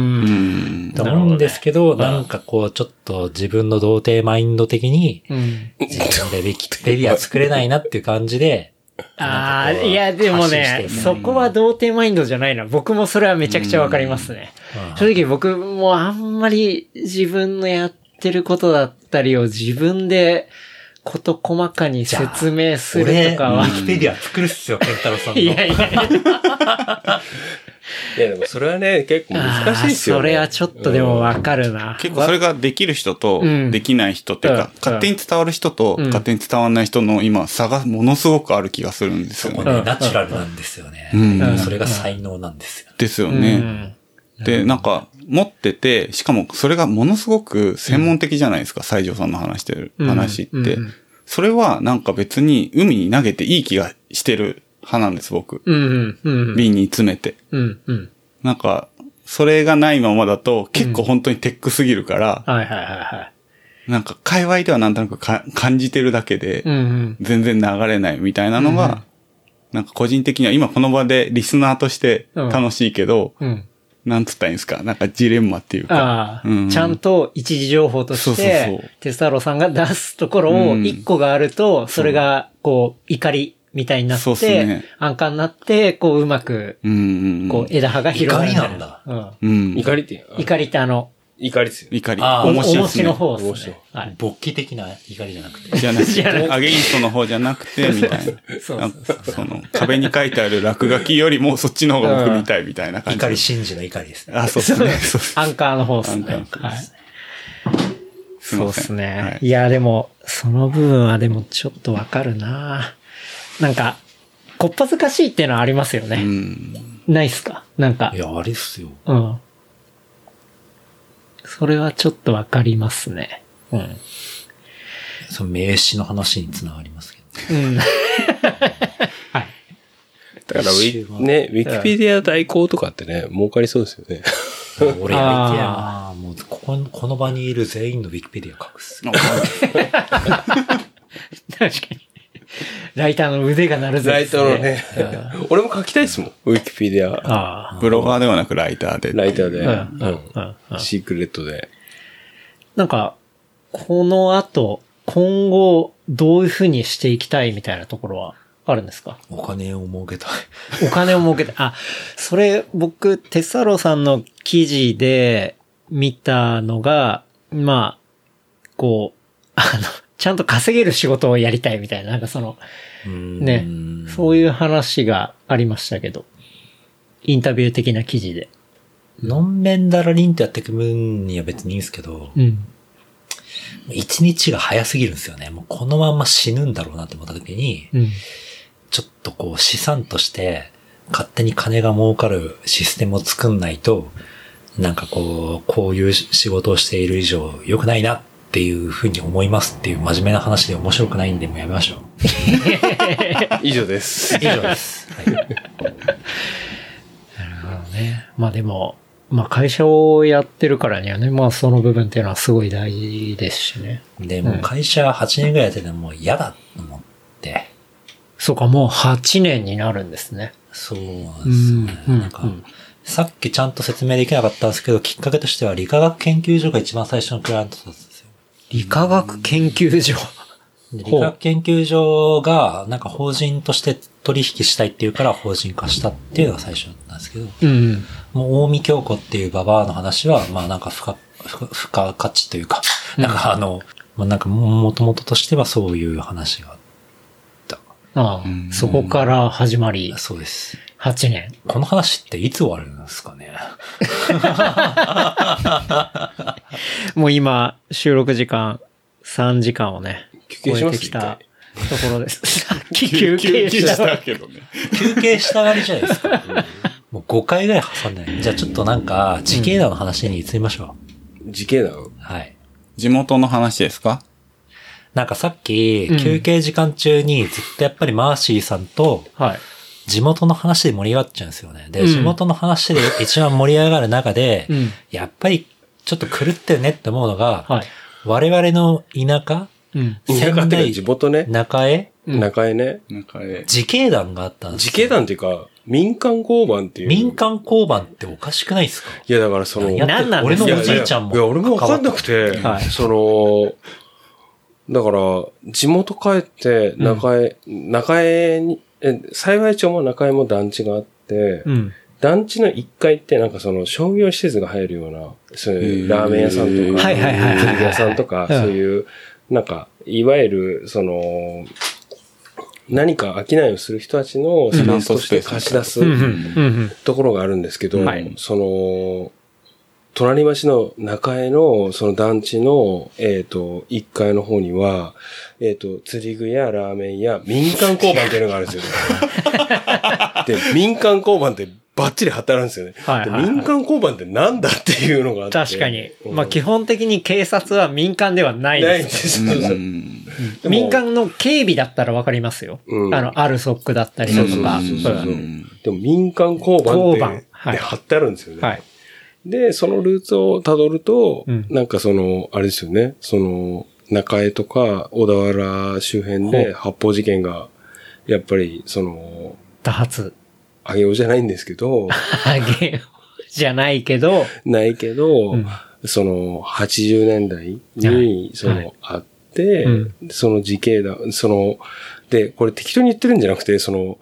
Speaker 5: ん。
Speaker 3: と思うんですけど、なんかこう、ちょっと自分の童貞マインド的に、
Speaker 2: うん。
Speaker 3: 自分でウィキペディア作れないなっていう感じで、
Speaker 2: ああ、いや、でもねそこは童貞マインドじゃないな。僕もそれはめちゃくちゃわかりますね。
Speaker 3: うん
Speaker 2: 正直僕もあんまり自分のやってることだったりを自分でこと細かに説明するとかは。
Speaker 3: ィキペディア作るっすよ、ケンタロウさんの。
Speaker 2: いやいや、
Speaker 4: いや、でもそれはね、結構難しいですよね。
Speaker 2: それはちょっとでもわかるな。
Speaker 5: 結構それができる人と
Speaker 2: うん
Speaker 5: できない人っていうか、
Speaker 2: うん
Speaker 5: 勝手に伝わる人と
Speaker 2: うん
Speaker 5: 勝手に伝わらない人の今差がものすごくある気がするんですよね。
Speaker 3: ね、ナチュラルなんですよね。
Speaker 5: うん
Speaker 3: それが才能なんですよ。
Speaker 5: ですよ
Speaker 2: う
Speaker 5: ね。
Speaker 2: ん。
Speaker 5: で、なんか、持ってて、しかもそれがものすごく専門的じゃないですか、西条さんの話してる話って。
Speaker 2: うんうん
Speaker 5: それはなんか別に海に投げていい気がしてる派なんです、僕。
Speaker 2: うん。うん。
Speaker 5: 瓶に詰めて。
Speaker 2: うん。うん。
Speaker 5: なんか、それがないままだと結構本当にテックすぎるから、
Speaker 2: はいはいはいはい。
Speaker 5: なんか界隈ではなんとなくか感じてるだけで、
Speaker 2: うんうん。
Speaker 5: 全然流れないみたいなのが、なんか個人的には今この場でリスナーとして楽しいけど、
Speaker 2: うん。
Speaker 5: なんつったらいいんですか？なんかジレンマっていうか。
Speaker 2: ああ、
Speaker 5: うん
Speaker 2: ちゃんと一時情報と
Speaker 5: そう
Speaker 2: し
Speaker 5: そうそう
Speaker 2: て、テスタロウさんが出すところを
Speaker 5: うん
Speaker 2: 一個があると、それが、こう、怒りみたいにな
Speaker 5: そうっ
Speaker 2: て
Speaker 5: ね、
Speaker 2: 安価になって、こう、うまく、
Speaker 5: うんうんうん。
Speaker 2: こう、枝葉が広がる。
Speaker 3: 怒りなんだ。
Speaker 2: うん。
Speaker 5: うん。
Speaker 4: 怒りって、
Speaker 2: 怒りってあの、
Speaker 4: 怒りですよ。
Speaker 5: 怒り。
Speaker 3: あー
Speaker 2: お
Speaker 5: 面白いですね。
Speaker 2: 重しの方で
Speaker 4: 面白い
Speaker 2: すね。はい。
Speaker 3: 勃起的な怒りじゃなくて。
Speaker 5: じゃなくて、
Speaker 2: じゃなくて
Speaker 5: アゲインストの方じゃなくて、みたいな。
Speaker 2: そう
Speaker 5: なんかその、壁に書いてある落書きよりもそっちの方が僕見たいみたいな感じ。
Speaker 3: 怒り真珠の怒りですね。
Speaker 5: あ、そうですね。そうっす
Speaker 2: アンカーの方ですね。
Speaker 5: アンカーの
Speaker 2: はい。そうですね。
Speaker 5: はい
Speaker 2: い、や、でも、その部分はでもちょっとわかるななんか、こっぱずかしいっていうのはありますよ
Speaker 5: う
Speaker 2: ね。
Speaker 5: ん。
Speaker 2: ないっすか？なんか
Speaker 3: い。や、あれっすよ。
Speaker 2: うん。それはちょっとわかりますね。うん。
Speaker 3: その名詞の話につながりますけど。
Speaker 2: うん。
Speaker 4: だからウィ、ね、ウィキペディア代行とかってね、儲かりそうですよね。
Speaker 3: 俺やりてえなもうここ、この場にいる全員のウィキペディア書くっす。
Speaker 2: 確かに。ライターの腕が鳴るぜ、
Speaker 4: ライターのね。俺も書きたいですもん。ウィキペディア、
Speaker 2: ああ。
Speaker 5: ブロガーではなくライターで。
Speaker 4: ライターで。
Speaker 2: うん
Speaker 4: うんシークレットで。
Speaker 2: なんか、この後、今後、どういう風にしていきたいみたいなところはあるんですか？
Speaker 3: お金を儲けたい。
Speaker 2: お金を儲けて、あ、それ僕、テサロさんの記事で見たのが、まあ、こう、あの、ちゃんと稼げる仕事をやりたいみたいな、なんかその、ね、そういう話がありましたけど、インタビュー的な記事で。
Speaker 3: のんべんだらりんとやっていく分には別にいいんですけど、
Speaker 2: うん。
Speaker 3: 一日が早すぎるんですよね。もうこのまんま死ぬんだろうなって思った時に、
Speaker 2: うん。
Speaker 3: ちょっとこう資産として勝手に金が儲かるシステムを作んないと、なんかこう、こういう仕事をしている以上良くないなっていうふうに思いますっていう真面目な話で面白くないんでもうやめましょう。
Speaker 4: 以上です。
Speaker 3: 以上です。はい
Speaker 2: ね。まあでも、まあ会社をやってるからにはね、まあその部分っていうのはすごい大事ですしね。
Speaker 3: で、もう会社8年ぐらいやっててもう嫌だと思って、
Speaker 2: そうか、もう8年になるんですね。
Speaker 3: そうなんですよね。
Speaker 2: うん
Speaker 3: なんか、さっきちゃんと説明できなかったんですけど、きっかけとしては理化学研究所が一番最初のクライアントだった。
Speaker 2: 理化学研究所。
Speaker 3: で理学研究所が、なんか法人として取引したいっていうから法人化したっていうのが最初なんですけど、
Speaker 2: うん。
Speaker 3: もう、大見京子っていうババアの話は、まあなんか付加、付付加価値というか、なんかあの、まあなんかもともととしてはそういう話があっ
Speaker 2: ああ、そこから始まり
Speaker 3: た。、そうです。
Speaker 2: 8年。
Speaker 3: この話っていつ終わるんですかね？
Speaker 2: もう今、収録時間3時間をね、
Speaker 4: 休憩します？
Speaker 2: 超えてきたところです。さっき休憩した。
Speaker 5: けどね。
Speaker 3: 休憩したがりじゃないですか。もう5回ぐらい挟んでない。じゃあちょっとなんか、時系団の話に移りましょ
Speaker 4: 時系なの
Speaker 3: う。はい。
Speaker 5: 地元の話ですか？
Speaker 3: なんかさっき
Speaker 2: うん、
Speaker 3: 休憩時間中にずっとやっぱりマーシーさんと、
Speaker 2: はい。
Speaker 3: 地元の話で盛り上がっちゃうんですよね。で、
Speaker 2: うん
Speaker 3: 地元の話で一番盛り上がる中で、
Speaker 2: うん
Speaker 3: やっぱりちょっと狂ってるねって思うのが、
Speaker 2: はい。
Speaker 3: 我々の田舎、
Speaker 2: うん。
Speaker 4: 田舎って地元ね。
Speaker 3: 中江、
Speaker 2: うん
Speaker 4: 中江ね。
Speaker 5: なんかえ
Speaker 3: 自警団があったんですよ
Speaker 4: 自警団っていうか、民間交番っていう。
Speaker 3: 民間交番っておかしくないですか？
Speaker 4: いや、だからその、
Speaker 2: なんなん
Speaker 3: 俺のおじいちゃんも。
Speaker 4: いや、俺もわかんなくて、
Speaker 2: はい
Speaker 4: その、だから、地元帰って、中江、中江に、え、幸町も中江も団地があって、
Speaker 2: うん。
Speaker 4: 団地の1階ってなんかその商業施設が入るような、そういうラーメン屋さんとか、
Speaker 2: はいはいはいはいはい
Speaker 4: ケーキ屋さんとか、
Speaker 2: うん
Speaker 4: そういう、なんか、いわゆる、その、何か商いをする人たちのスペースとして貸し出す。ところがあるんですけど、
Speaker 2: はい
Speaker 4: その、隣町の中江のその団地の、えっ、と、1階の方には、えっ、と、釣り具やラーメンや民間交番っていうのがあるんですよ、ね。で、民間交番ってバッチリ貼ってあるんですよね。
Speaker 2: はいはいはい
Speaker 4: で民間交番ってなんだっていうのがあって。
Speaker 2: 確かに。
Speaker 4: うん
Speaker 2: まあ基本的に警察は民間ではない
Speaker 4: ないん
Speaker 2: で。
Speaker 4: ですす
Speaker 5: う
Speaker 2: 民間の警備だったらわかりますよ。
Speaker 4: うん
Speaker 2: あの、アルソックだったりだとか。
Speaker 4: そうそうそうそう
Speaker 2: うん
Speaker 4: でも民間交番って
Speaker 2: 交番はい
Speaker 4: で貼ってあるんですよね。
Speaker 2: はい。
Speaker 4: で、そのルーツを辿ると、
Speaker 2: うん。
Speaker 4: なんかその、あれですよね、その、中江とか小田原周辺で発砲事件が、やっぱり、その、
Speaker 2: 多発。
Speaker 4: あげようじゃないんですけど、
Speaker 2: あげようじゃないけど、
Speaker 4: ないけど、
Speaker 2: うん。
Speaker 4: その、80年代
Speaker 2: はい。
Speaker 4: に、その、
Speaker 2: はい。
Speaker 4: あって、
Speaker 2: うん。
Speaker 4: その自警団、その、で、これ適当に言ってるんじゃなくて、その、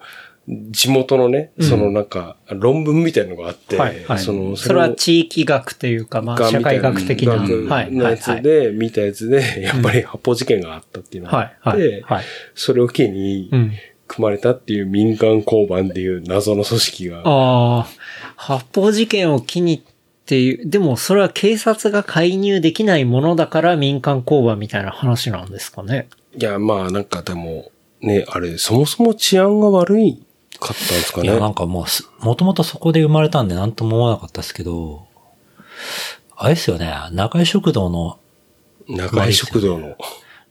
Speaker 4: 地元のね、
Speaker 2: うん
Speaker 4: そのなんか、論文みたいなのがあって、
Speaker 2: はいはい
Speaker 4: その、
Speaker 2: それは
Speaker 4: を
Speaker 2: 地域学というか、まあ、社会学的な。
Speaker 4: 学
Speaker 2: はい。
Speaker 4: のやつ
Speaker 2: はい。
Speaker 4: で、見たやつで、やっぱり発砲事件があったっていうのが
Speaker 2: はい。
Speaker 4: あっ
Speaker 2: はい。
Speaker 4: て、
Speaker 2: はい。
Speaker 4: それを機に
Speaker 2: うん。
Speaker 4: 組まれたっていう民間交番っていう謎の組織が、
Speaker 2: ああ、発砲事件を機にっていう、でもそれは警察が介入できないものだから民間交番みたいな話なんですかね。
Speaker 4: いや、まあなんかでも、ね、あれ、そもそも治安が悪いかったんですかね。
Speaker 3: いや、なんかもうす、もともとそこで生まれたんで何とも思わなかったですけど、あれですよね、中井食堂の、
Speaker 4: 中井食堂の。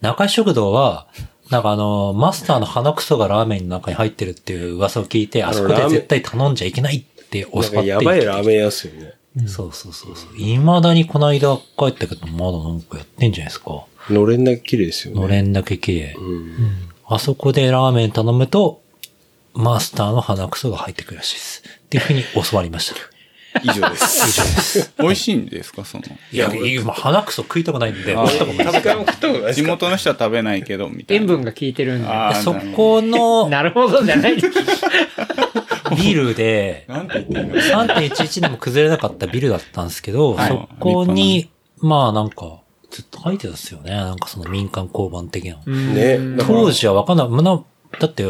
Speaker 3: 中井食堂は、なんかあの、マスターの鼻くそがラーメンの中に入ってるっていう噂を聞いて、あそこで絶対頼んじゃいけないって教わって
Speaker 4: やばいラーメン屋っすよね。
Speaker 3: そうそうそうそう。未だにこの間帰ったけど、まだなんかやってんじゃないですか。
Speaker 4: のれんだけ綺麗ですよね。
Speaker 3: のれんだけ綺麗。
Speaker 4: うん。
Speaker 3: あそこでラーメン頼むと、マスターの鼻くそが入ってくるらしいです。っていうふうに教わりました。
Speaker 4: 以上です。
Speaker 5: 美味しいんですか？その。
Speaker 3: いや、今鼻くそ食いたくないんで、
Speaker 5: あ
Speaker 3: 食ったことない
Speaker 4: 食べたことないです
Speaker 5: 地
Speaker 4: か
Speaker 5: 元の人は食べないけど、みたいな。
Speaker 2: 塩分が効いてるんで。
Speaker 3: そこの
Speaker 2: なるほどじゃない。
Speaker 3: ビルで、
Speaker 5: なんて言ってんの
Speaker 3: ？3.11でも崩れなかったビルだったんですけど、
Speaker 5: はい
Speaker 3: そこに、まあなんか、ずっと書いてたんですよね。なんかその民間交番的な。
Speaker 4: ね。
Speaker 3: 当時はわかんない。だって、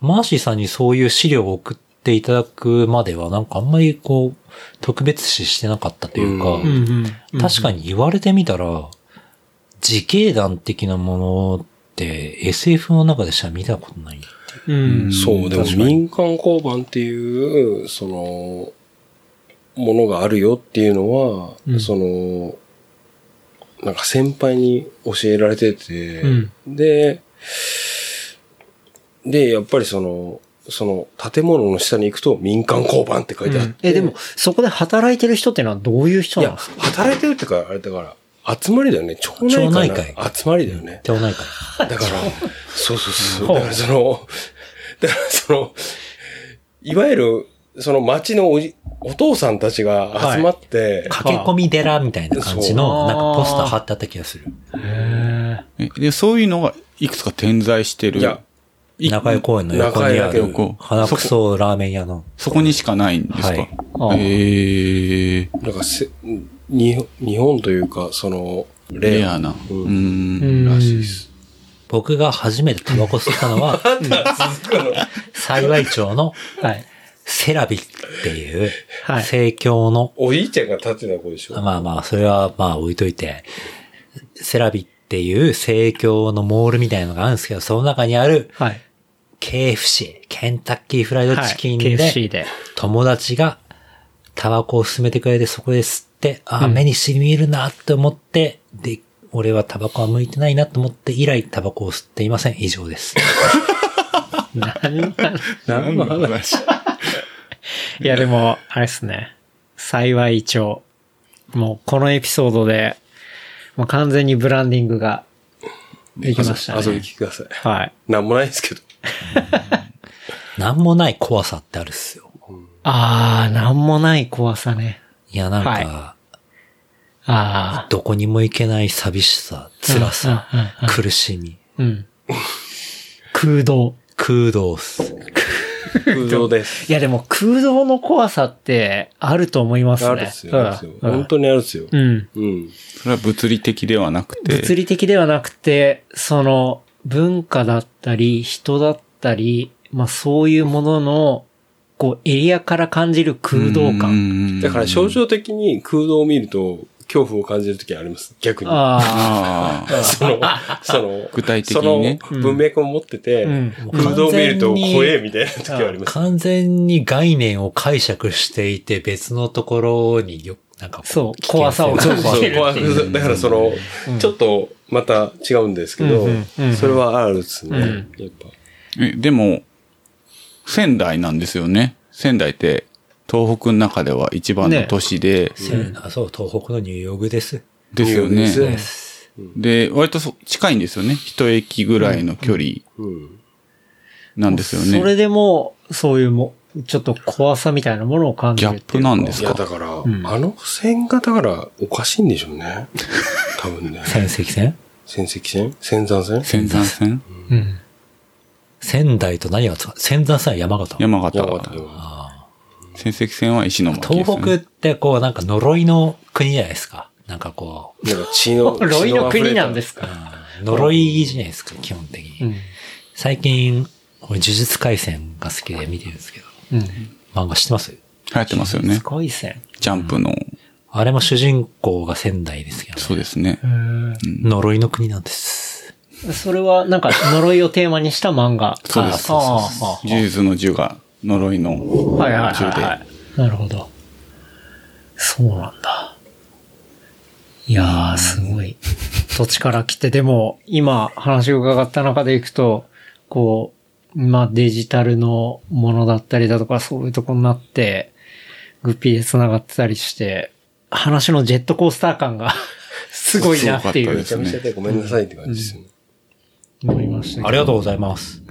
Speaker 3: マーシーさんにそういう資料を送っていただくまでは、なんかあんまりこう、特別視してなかったというか、確かに言われてみたら、自警団的なものって SF の中でしか見たことない。
Speaker 2: うん。
Speaker 4: そう、でも民間交番っていう、その、ものがあるよっていうのは、
Speaker 2: うん
Speaker 4: その、なんか先輩に教えられてて、
Speaker 2: うん
Speaker 4: で、で、やっぱりその、その建物の下に行くと民間交番って書いてあって。
Speaker 2: え、でも、そこで働いてる人ってのはどういう人
Speaker 4: いや
Speaker 2: なんですか、
Speaker 4: 働いてるってか、あれだから、集まりだよね。町内会の
Speaker 3: 町内会
Speaker 4: 集まりだよね。
Speaker 3: 町内会。
Speaker 4: だから、そうそうそう。だからその、だからその、いわゆる、その町のおじ、お父さんたちが集まって、
Speaker 3: 駆け込み寺みたいな感じの、なんかポスター貼ってあった気がする。
Speaker 2: へ
Speaker 5: えで、そういうのがいくつか点在してる。
Speaker 4: いや
Speaker 5: い
Speaker 3: 中井公園の横にある
Speaker 5: 横、
Speaker 3: 花くそラーメン屋の。
Speaker 5: そこにしかないんですか、
Speaker 3: はい
Speaker 2: あ
Speaker 5: へえ
Speaker 4: なんかせ、に日本というか、その、
Speaker 5: レアな。
Speaker 4: う
Speaker 5: うんん。
Speaker 2: うん
Speaker 4: らしいです。
Speaker 3: 僕が初めてタバコ吸ったのは、幸町の
Speaker 2: はい。
Speaker 3: セラビっていう、
Speaker 2: はい
Speaker 3: 生協の、
Speaker 4: おじいちゃんが立ってた子でしょ？
Speaker 3: まあまあ、それはまあ置いといて、セラビっていう生協のモールみたいなのがあるんですけど、その中にある
Speaker 2: はい。
Speaker 3: KFC、ケンタッキーフライドチキン
Speaker 2: はい
Speaker 3: で、
Speaker 2: KFC で。
Speaker 3: 友達がタバコを勧めてくれてそこで吸って、ああ、
Speaker 2: うん
Speaker 3: 目に染み入るなって思って、で、俺はタバコは向いてないなと思って以来タバコを吸っていません。以上です。
Speaker 2: 何の話？
Speaker 4: 何の話？
Speaker 2: いやでも、あれっすね。幸い一応、もうこのエピソードで、もう完全にブランディングができました
Speaker 4: 遊び
Speaker 2: ね。
Speaker 4: に来てください。
Speaker 2: はい。
Speaker 4: なんもないですけど。
Speaker 3: なんもない怖さってあるっすよ。
Speaker 2: あー、なんもない怖さね。
Speaker 3: いや、なんか、
Speaker 2: はあ
Speaker 3: どこにも行けない寂しさ、辛さ
Speaker 2: うんうんうんうん、
Speaker 3: 苦しみ、
Speaker 2: ー、うん。空洞。
Speaker 3: 空洞っす。
Speaker 4: 空洞です。
Speaker 2: いやでも空洞の怖さってあると思いますね。
Speaker 4: あるっすよ。あるっすよ
Speaker 2: うん
Speaker 4: 本当にあるっすよ。
Speaker 2: うん。
Speaker 4: うん。
Speaker 5: それは物理的ではなくて、
Speaker 2: 物理的ではなくて、その文化だったり、人だったり、まあそういうものの、こうエリアから感じる空洞感。
Speaker 5: 感
Speaker 4: だから象徴的に空洞を見ると恐怖を感じるときあります。逆に。
Speaker 2: あ
Speaker 5: ああ、
Speaker 4: その、その、
Speaker 5: 具体的にね
Speaker 4: その文脈を持ってて、
Speaker 2: うん
Speaker 4: 空洞を見ると怖えみたいな時はあります。
Speaker 3: 完全に概念を解釈していて別のところによ、なんかこ
Speaker 2: そう怖さを感じてる
Speaker 4: 怖
Speaker 2: っていう
Speaker 4: くだからその、ちょっとまた違うんですけど、それはあるっすね。
Speaker 2: うん
Speaker 4: やっぱ。
Speaker 5: え、でも、仙台なんですよね。仙台って、東北の中では一番の都市で、
Speaker 3: そう、東北のニューヨークです。
Speaker 5: ですよね。
Speaker 3: で
Speaker 4: です
Speaker 5: で、割とそ近いんですよね。一駅ぐらいの距離
Speaker 4: うん。
Speaker 5: なんですよね。
Speaker 2: それでも、そういうも、ちょっと怖さみたいなものを感じるっていうか
Speaker 5: ギャップなんです
Speaker 4: いや、
Speaker 5: か
Speaker 4: だから、
Speaker 2: ん
Speaker 4: あの線がだからおかしいんでしょうね。多分ね。
Speaker 3: 仙石線？
Speaker 4: 仙石線？仙山線？
Speaker 5: 仙山線？
Speaker 2: うん。
Speaker 3: 仙台と何がつか、仙山線は山形。
Speaker 5: 山形。
Speaker 4: 山形。
Speaker 5: 仙石線は石巻です、ね。
Speaker 3: 東北ってこうなんか呪いの国じゃないですか。なんかこう、
Speaker 4: なんか血の、
Speaker 2: ロイの国なんです
Speaker 4: か
Speaker 2: か。
Speaker 3: 呪いじゃないですか、基本的に。
Speaker 2: うん。
Speaker 3: 最近、俺呪術回戦が好きで見てるんですけど、
Speaker 2: うん。
Speaker 3: 漫画知ってます？
Speaker 5: 流行ってますよね
Speaker 2: す。ごい線。
Speaker 5: ジャンプの。
Speaker 3: あれも主人公が仙台ですけど、ね、
Speaker 5: そうですね。
Speaker 3: 呪いの国なんです。
Speaker 2: それはなんか呪いをテーマにした漫画。
Speaker 5: そうです
Speaker 2: ああああ
Speaker 5: 呪術の呪が呪いの
Speaker 2: はいはい
Speaker 5: 呪で。
Speaker 2: はいはい。なるほど。そうなんだ。いやー、すごい。土地から来て、でも、今話を伺った中でいくと、こう、まあデジタルのものだったりだとか、そういうとこになって、グッピーで繋がってたりして、話のジェットコースター感が すごいなっていう
Speaker 4: めちゃめちゃでごめんなさいって感じですよね。
Speaker 2: 思いましたけど
Speaker 3: ありがとうございます。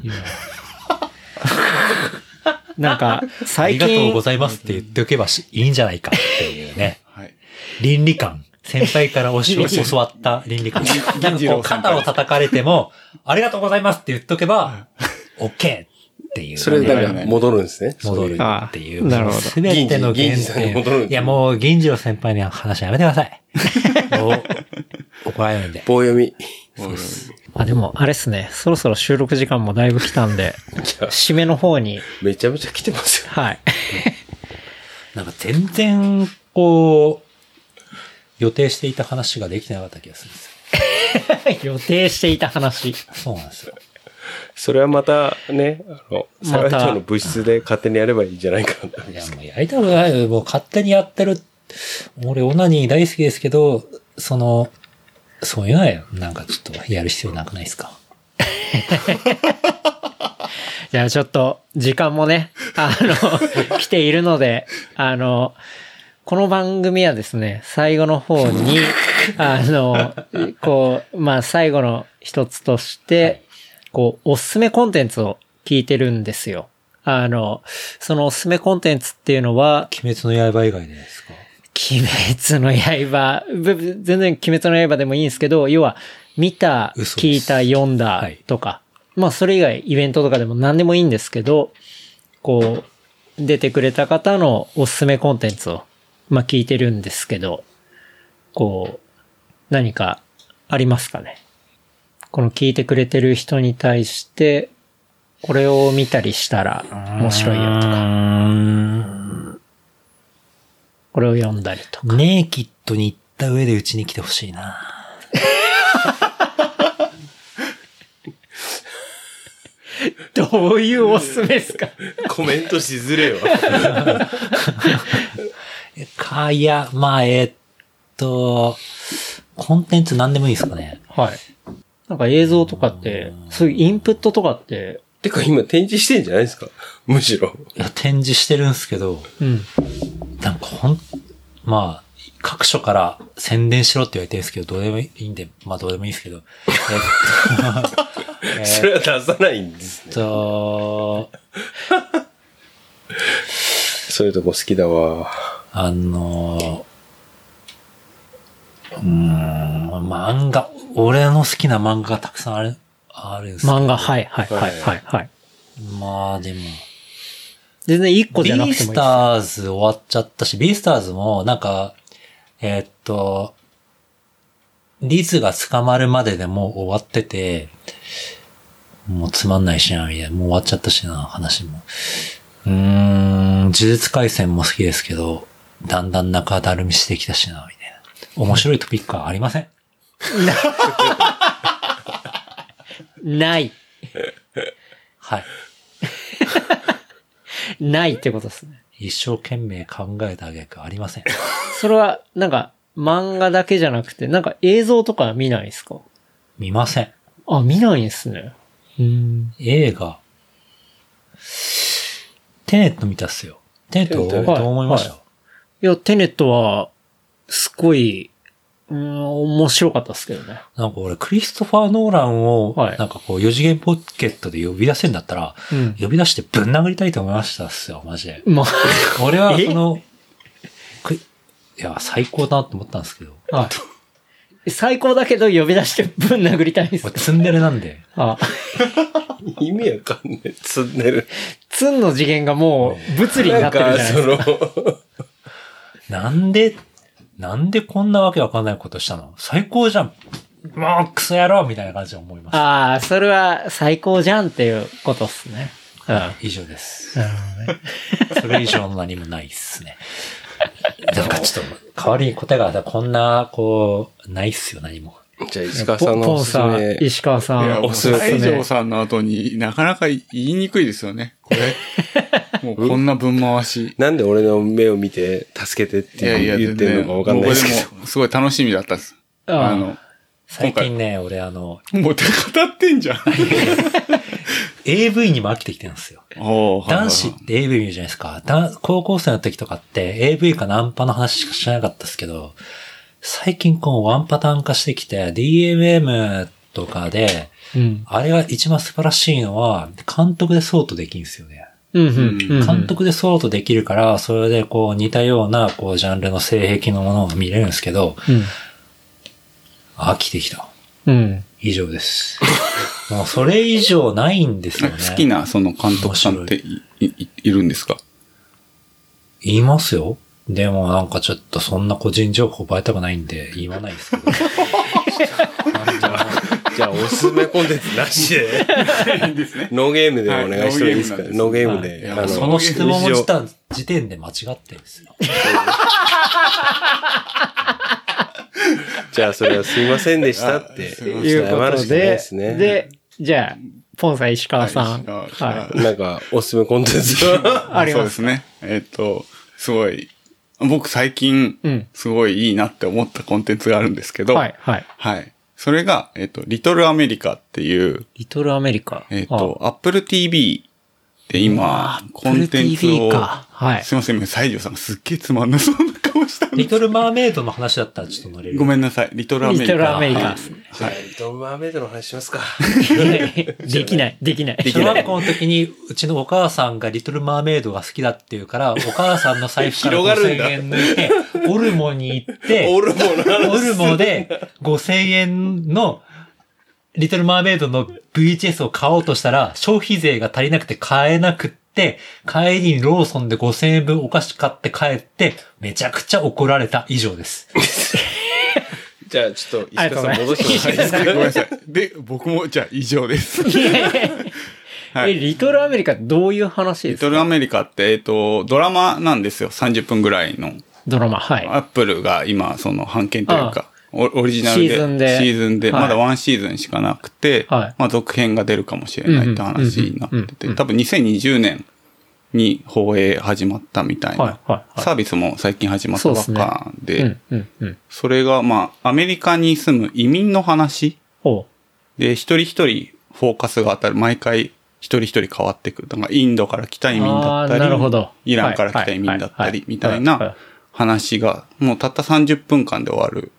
Speaker 2: なんか、最近
Speaker 3: ありがとうご、ざいますって言っておけばいいんじゃないかっていうね。
Speaker 5: はい。
Speaker 3: 倫理観。先輩から教わった倫理観。なんかこう肩を叩かれても、ありがとうございますって言っとけば、OK っていう。
Speaker 4: それだから戻るんですね。
Speaker 3: 戻る
Speaker 2: あ
Speaker 3: っていう。
Speaker 2: なるほど
Speaker 3: すべての原点。いやもう、銀次郎先輩には話やめてください。もう怒られるんで。
Speaker 4: 棒読み。
Speaker 2: あ、でも、あれっすね。そろそろ収録時間もだいぶ来たんで、締めの方に、
Speaker 4: めちゃめちゃ来てますよ。
Speaker 2: はい。
Speaker 3: なんか全然、こう、予定していた話ができてなかった気がするんですよ。
Speaker 2: 予定していた話。
Speaker 3: そうなんですよ。
Speaker 4: それはまたね、あの、
Speaker 2: また
Speaker 4: 佐賀町の部室で勝手にやればいいんじゃないかない
Speaker 3: いや。もうやりたくないよ。もう勝手にやってる。俺、オナニー大好きですけど、その、そういうのは、なんかちょっとやる必要なくないですか？
Speaker 2: じゃあちょっと、時間もね、あの、来ているので、あの、この番組はですね、最後の方に、あの、こう、まあ最後の一つとして、こう、おすすめコンテンツを聞いてるんですよ。あの、そのおすすめコンテンツっていうのは、
Speaker 3: 鬼滅の刃以外でですか？
Speaker 2: 鬼滅の刃、全然鬼滅の刃でもいいんですけど、要は、見た、聞いた、読んだ
Speaker 3: はい。
Speaker 2: とか、まあそれ以外イベントとかでも何でもいいんですけど、こう、出てくれた方のおすすめコンテンツを、まあ聞いてるんですけど、こう、何かありますかね？この聞いてくれてる人に対して、これを見たりしたら面白いよとか、これを読んだりとか。
Speaker 3: ネイキッドに行った上でうちに来てほしいな。
Speaker 2: どういうおすすめですか？
Speaker 4: コメントしづれよ。
Speaker 3: か、いや、まあ、えーっと、コンテンツ何でもいいですかね。
Speaker 2: はい。なんか映像とかって、そういうインプットとかって
Speaker 4: てか今展示してんじゃないですか？むしろ。
Speaker 3: いや、展示してるんですけど、
Speaker 2: うん。
Speaker 3: なんかほん、まあ、各所から宣伝しろって言われてるんですけど、どうでもいいんで、まあどうでもいいんですけど。えっと、
Speaker 4: それは出さないんです
Speaker 3: えっ
Speaker 4: ね。
Speaker 3: と、
Speaker 4: そういうとこ好きだわ。
Speaker 3: あの、うーん、漫画、俺の好きな漫画がたくさんある、あるんです
Speaker 2: 漫画、はい、はい、はい、はい、はい。
Speaker 3: まあでも、
Speaker 2: 全然一個じゃな
Speaker 3: ビース
Speaker 2: くてもいいです。
Speaker 3: ターズ終わっちゃったし、ビースターズもなんか、えーっと、リズが捕まるまででもう終わってて、もうつまんないしな、みたいな。もう終わっちゃったしな、話も。うーん、呪術回戦も好きですけど、だんだん中だるみしてきたしな、みたいな。面白いトピックはありません。
Speaker 2: ない。
Speaker 3: はい。
Speaker 2: ないってことですね。
Speaker 3: 一生懸命考えた挙句ありません。
Speaker 2: それは、なんか、漫画だけじゃなくて、なんか映像とか見ないですか？
Speaker 3: 見ません。
Speaker 2: あ、見ないんですね。うん。
Speaker 3: 映画。テネット見たっすよ。テネットどう
Speaker 4: テネット
Speaker 3: 思いました、
Speaker 2: はいや、テネットは、すごい、うん、面白かったですけどね。
Speaker 3: なんか俺、クリストファー・ノーランを、
Speaker 2: はい
Speaker 3: なんかこう、四次元ポケットで呼び出せんだったら、
Speaker 2: うん。
Speaker 3: 呼び出してぶん殴りたいと思いましたっすよ、マジで。
Speaker 2: ま
Speaker 3: 俺は
Speaker 2: え
Speaker 3: その、くいや、最高だなと思ったんですけど、
Speaker 2: あ、はい。最高だけど呼び出してぶん殴りたいんです
Speaker 3: 俺、ツンデレなんで、
Speaker 2: あ、
Speaker 4: 意味わかんない。積んでる。
Speaker 2: ツンの次元がもう物理になってるじゃないですか。
Speaker 4: その、
Speaker 3: なんで、なんでこんなわけわかんないことしたの？最高じゃん。もう、クソ野郎みたいな感じで思いました。
Speaker 2: ああ、それは最高じゃんっていうことっすね。うん。な
Speaker 3: 以上です。
Speaker 2: るほどね。
Speaker 3: それ以上の何もないっすね。なんかちょっと、代わりに答えが、こんな、こう、ないっすよ、何も。
Speaker 4: じゃあ石川さんの
Speaker 2: ポ
Speaker 4: おすす
Speaker 2: ンさん、
Speaker 4: め。
Speaker 2: 石川さん、
Speaker 4: おすすめ
Speaker 5: 西条さんの後になかなか言いにくいですよね。これ。もうこんな分回し。
Speaker 4: なんで俺の目を見て、助けてって
Speaker 5: いやいや、
Speaker 4: 言ってるのかわかんないですけど。
Speaker 5: 僕でも、すごい楽しみだったです。
Speaker 2: ああ
Speaker 5: あの、
Speaker 3: 最近ね、俺あの、
Speaker 5: もう手語ってんじゃん。
Speaker 3: AV にも飽きてきてるんですよ。男子って AV 見るじゃないですか。だ高校生の時とかって AV かナンパの話しか知らなかったですけど、最近こうワンパターン化してきて、DMM とかで、
Speaker 2: うん。
Speaker 3: あれが一番素晴らしいのは、監督でソートできるんですよね。
Speaker 2: うん、うん、うん。
Speaker 3: 監督でソートできるから、それでこう似たようなこうジャンルの性癖のものが見れるんですけど、飽きてきた。
Speaker 2: うん。うん。
Speaker 3: 以上です。もうそれ以上ないんですよね。
Speaker 5: 好きなその監督さんっていいいるんですか？
Speaker 3: 言いますよ。でもなんかちょっとそんな個人情報バレたくないんで言わないですけど。
Speaker 4: じゃあ、おすすめコンテンツなしで、ノーゲームでお願いしてもいいですか？
Speaker 5: はい
Speaker 4: ノーゲームで。
Speaker 5: はい
Speaker 4: あの
Speaker 3: その質問をした時点で間違ってるんですよ。
Speaker 4: じゃあ、それはすいませんでしたって、
Speaker 5: い
Speaker 2: うことで
Speaker 4: しかないです、ね。
Speaker 2: で、じゃあ、ポンさん、石川さん。
Speaker 5: はい
Speaker 2: は
Speaker 4: なんか、おすすめコンテンツは？
Speaker 2: あります
Speaker 5: そうですね。えっ、と、すごい、僕最近
Speaker 2: うん、
Speaker 5: すごいいいなって思ったコンテンツがあるんですけ
Speaker 2: い。
Speaker 5: ど、
Speaker 2: はい、はい。
Speaker 5: はい。それが、えっ、と、リトルアメリカっていう、
Speaker 2: リトルアメリカ。
Speaker 5: えっ、と、Apple TV で今、コンテンツを。
Speaker 2: はい。
Speaker 5: すいません、今、西条さんがすっげえつまんなそうな顔
Speaker 3: リトルマーメイドの話だったらちょっと乗れる。
Speaker 5: ごめんなさい。リトルアメリカ。
Speaker 2: リトルアメリカ
Speaker 5: はい
Speaker 2: ですね
Speaker 4: はい。ドンマーメイドの話しますか。
Speaker 2: できない、できない。
Speaker 3: 小学校の時に、うちのお母さんがリトルマーメイドが好きだっていうから、お母さんの財布から5000
Speaker 4: 広がるんだ
Speaker 3: 円抜いて、オルモに行って、
Speaker 4: オルモ
Speaker 3: オルモで5000円のリトルマーメイドの VHS を買おうとしたら、消費税が足りなくて買えなくって、帰りにローソンで5000円分お菓子買って帰って、めちゃくちゃ怒られた以上です。
Speaker 4: じゃあ、ちょっと、石川さん戻してもらっていいですか？
Speaker 5: ごめんなさい。で、僕も、じゃあ、以上です。は
Speaker 2: え、
Speaker 5: い。
Speaker 2: リトルアメリカってどういう話ですか？
Speaker 5: リトルアメリカって、えっ、と、ドラマなんですよ。30分ぐらいの。
Speaker 2: ドラマ、はい。
Speaker 5: アップルが今、その、版権というか、オオリジナルで、
Speaker 2: シーズンで。
Speaker 5: シーズンで。
Speaker 2: はい。
Speaker 5: まだワンシーズンしかなくて、
Speaker 2: はい。
Speaker 5: まあ、続編が出るかもしれないって話になってて、多分2020年に放映始まったみたいな、
Speaker 2: はいはいはい。
Speaker 5: サービスも最近始まったばっかで、
Speaker 2: うん、うん、うん。
Speaker 5: それが、まあ、アメリカに住む移民の話
Speaker 2: ほ
Speaker 5: で、一人一人フォーカスが当たる、毎回一一人一人変わってくる。だからインドから来た移民だったり、イランから来た移民だったり、みたいない話が、もうたった30分間で終わる。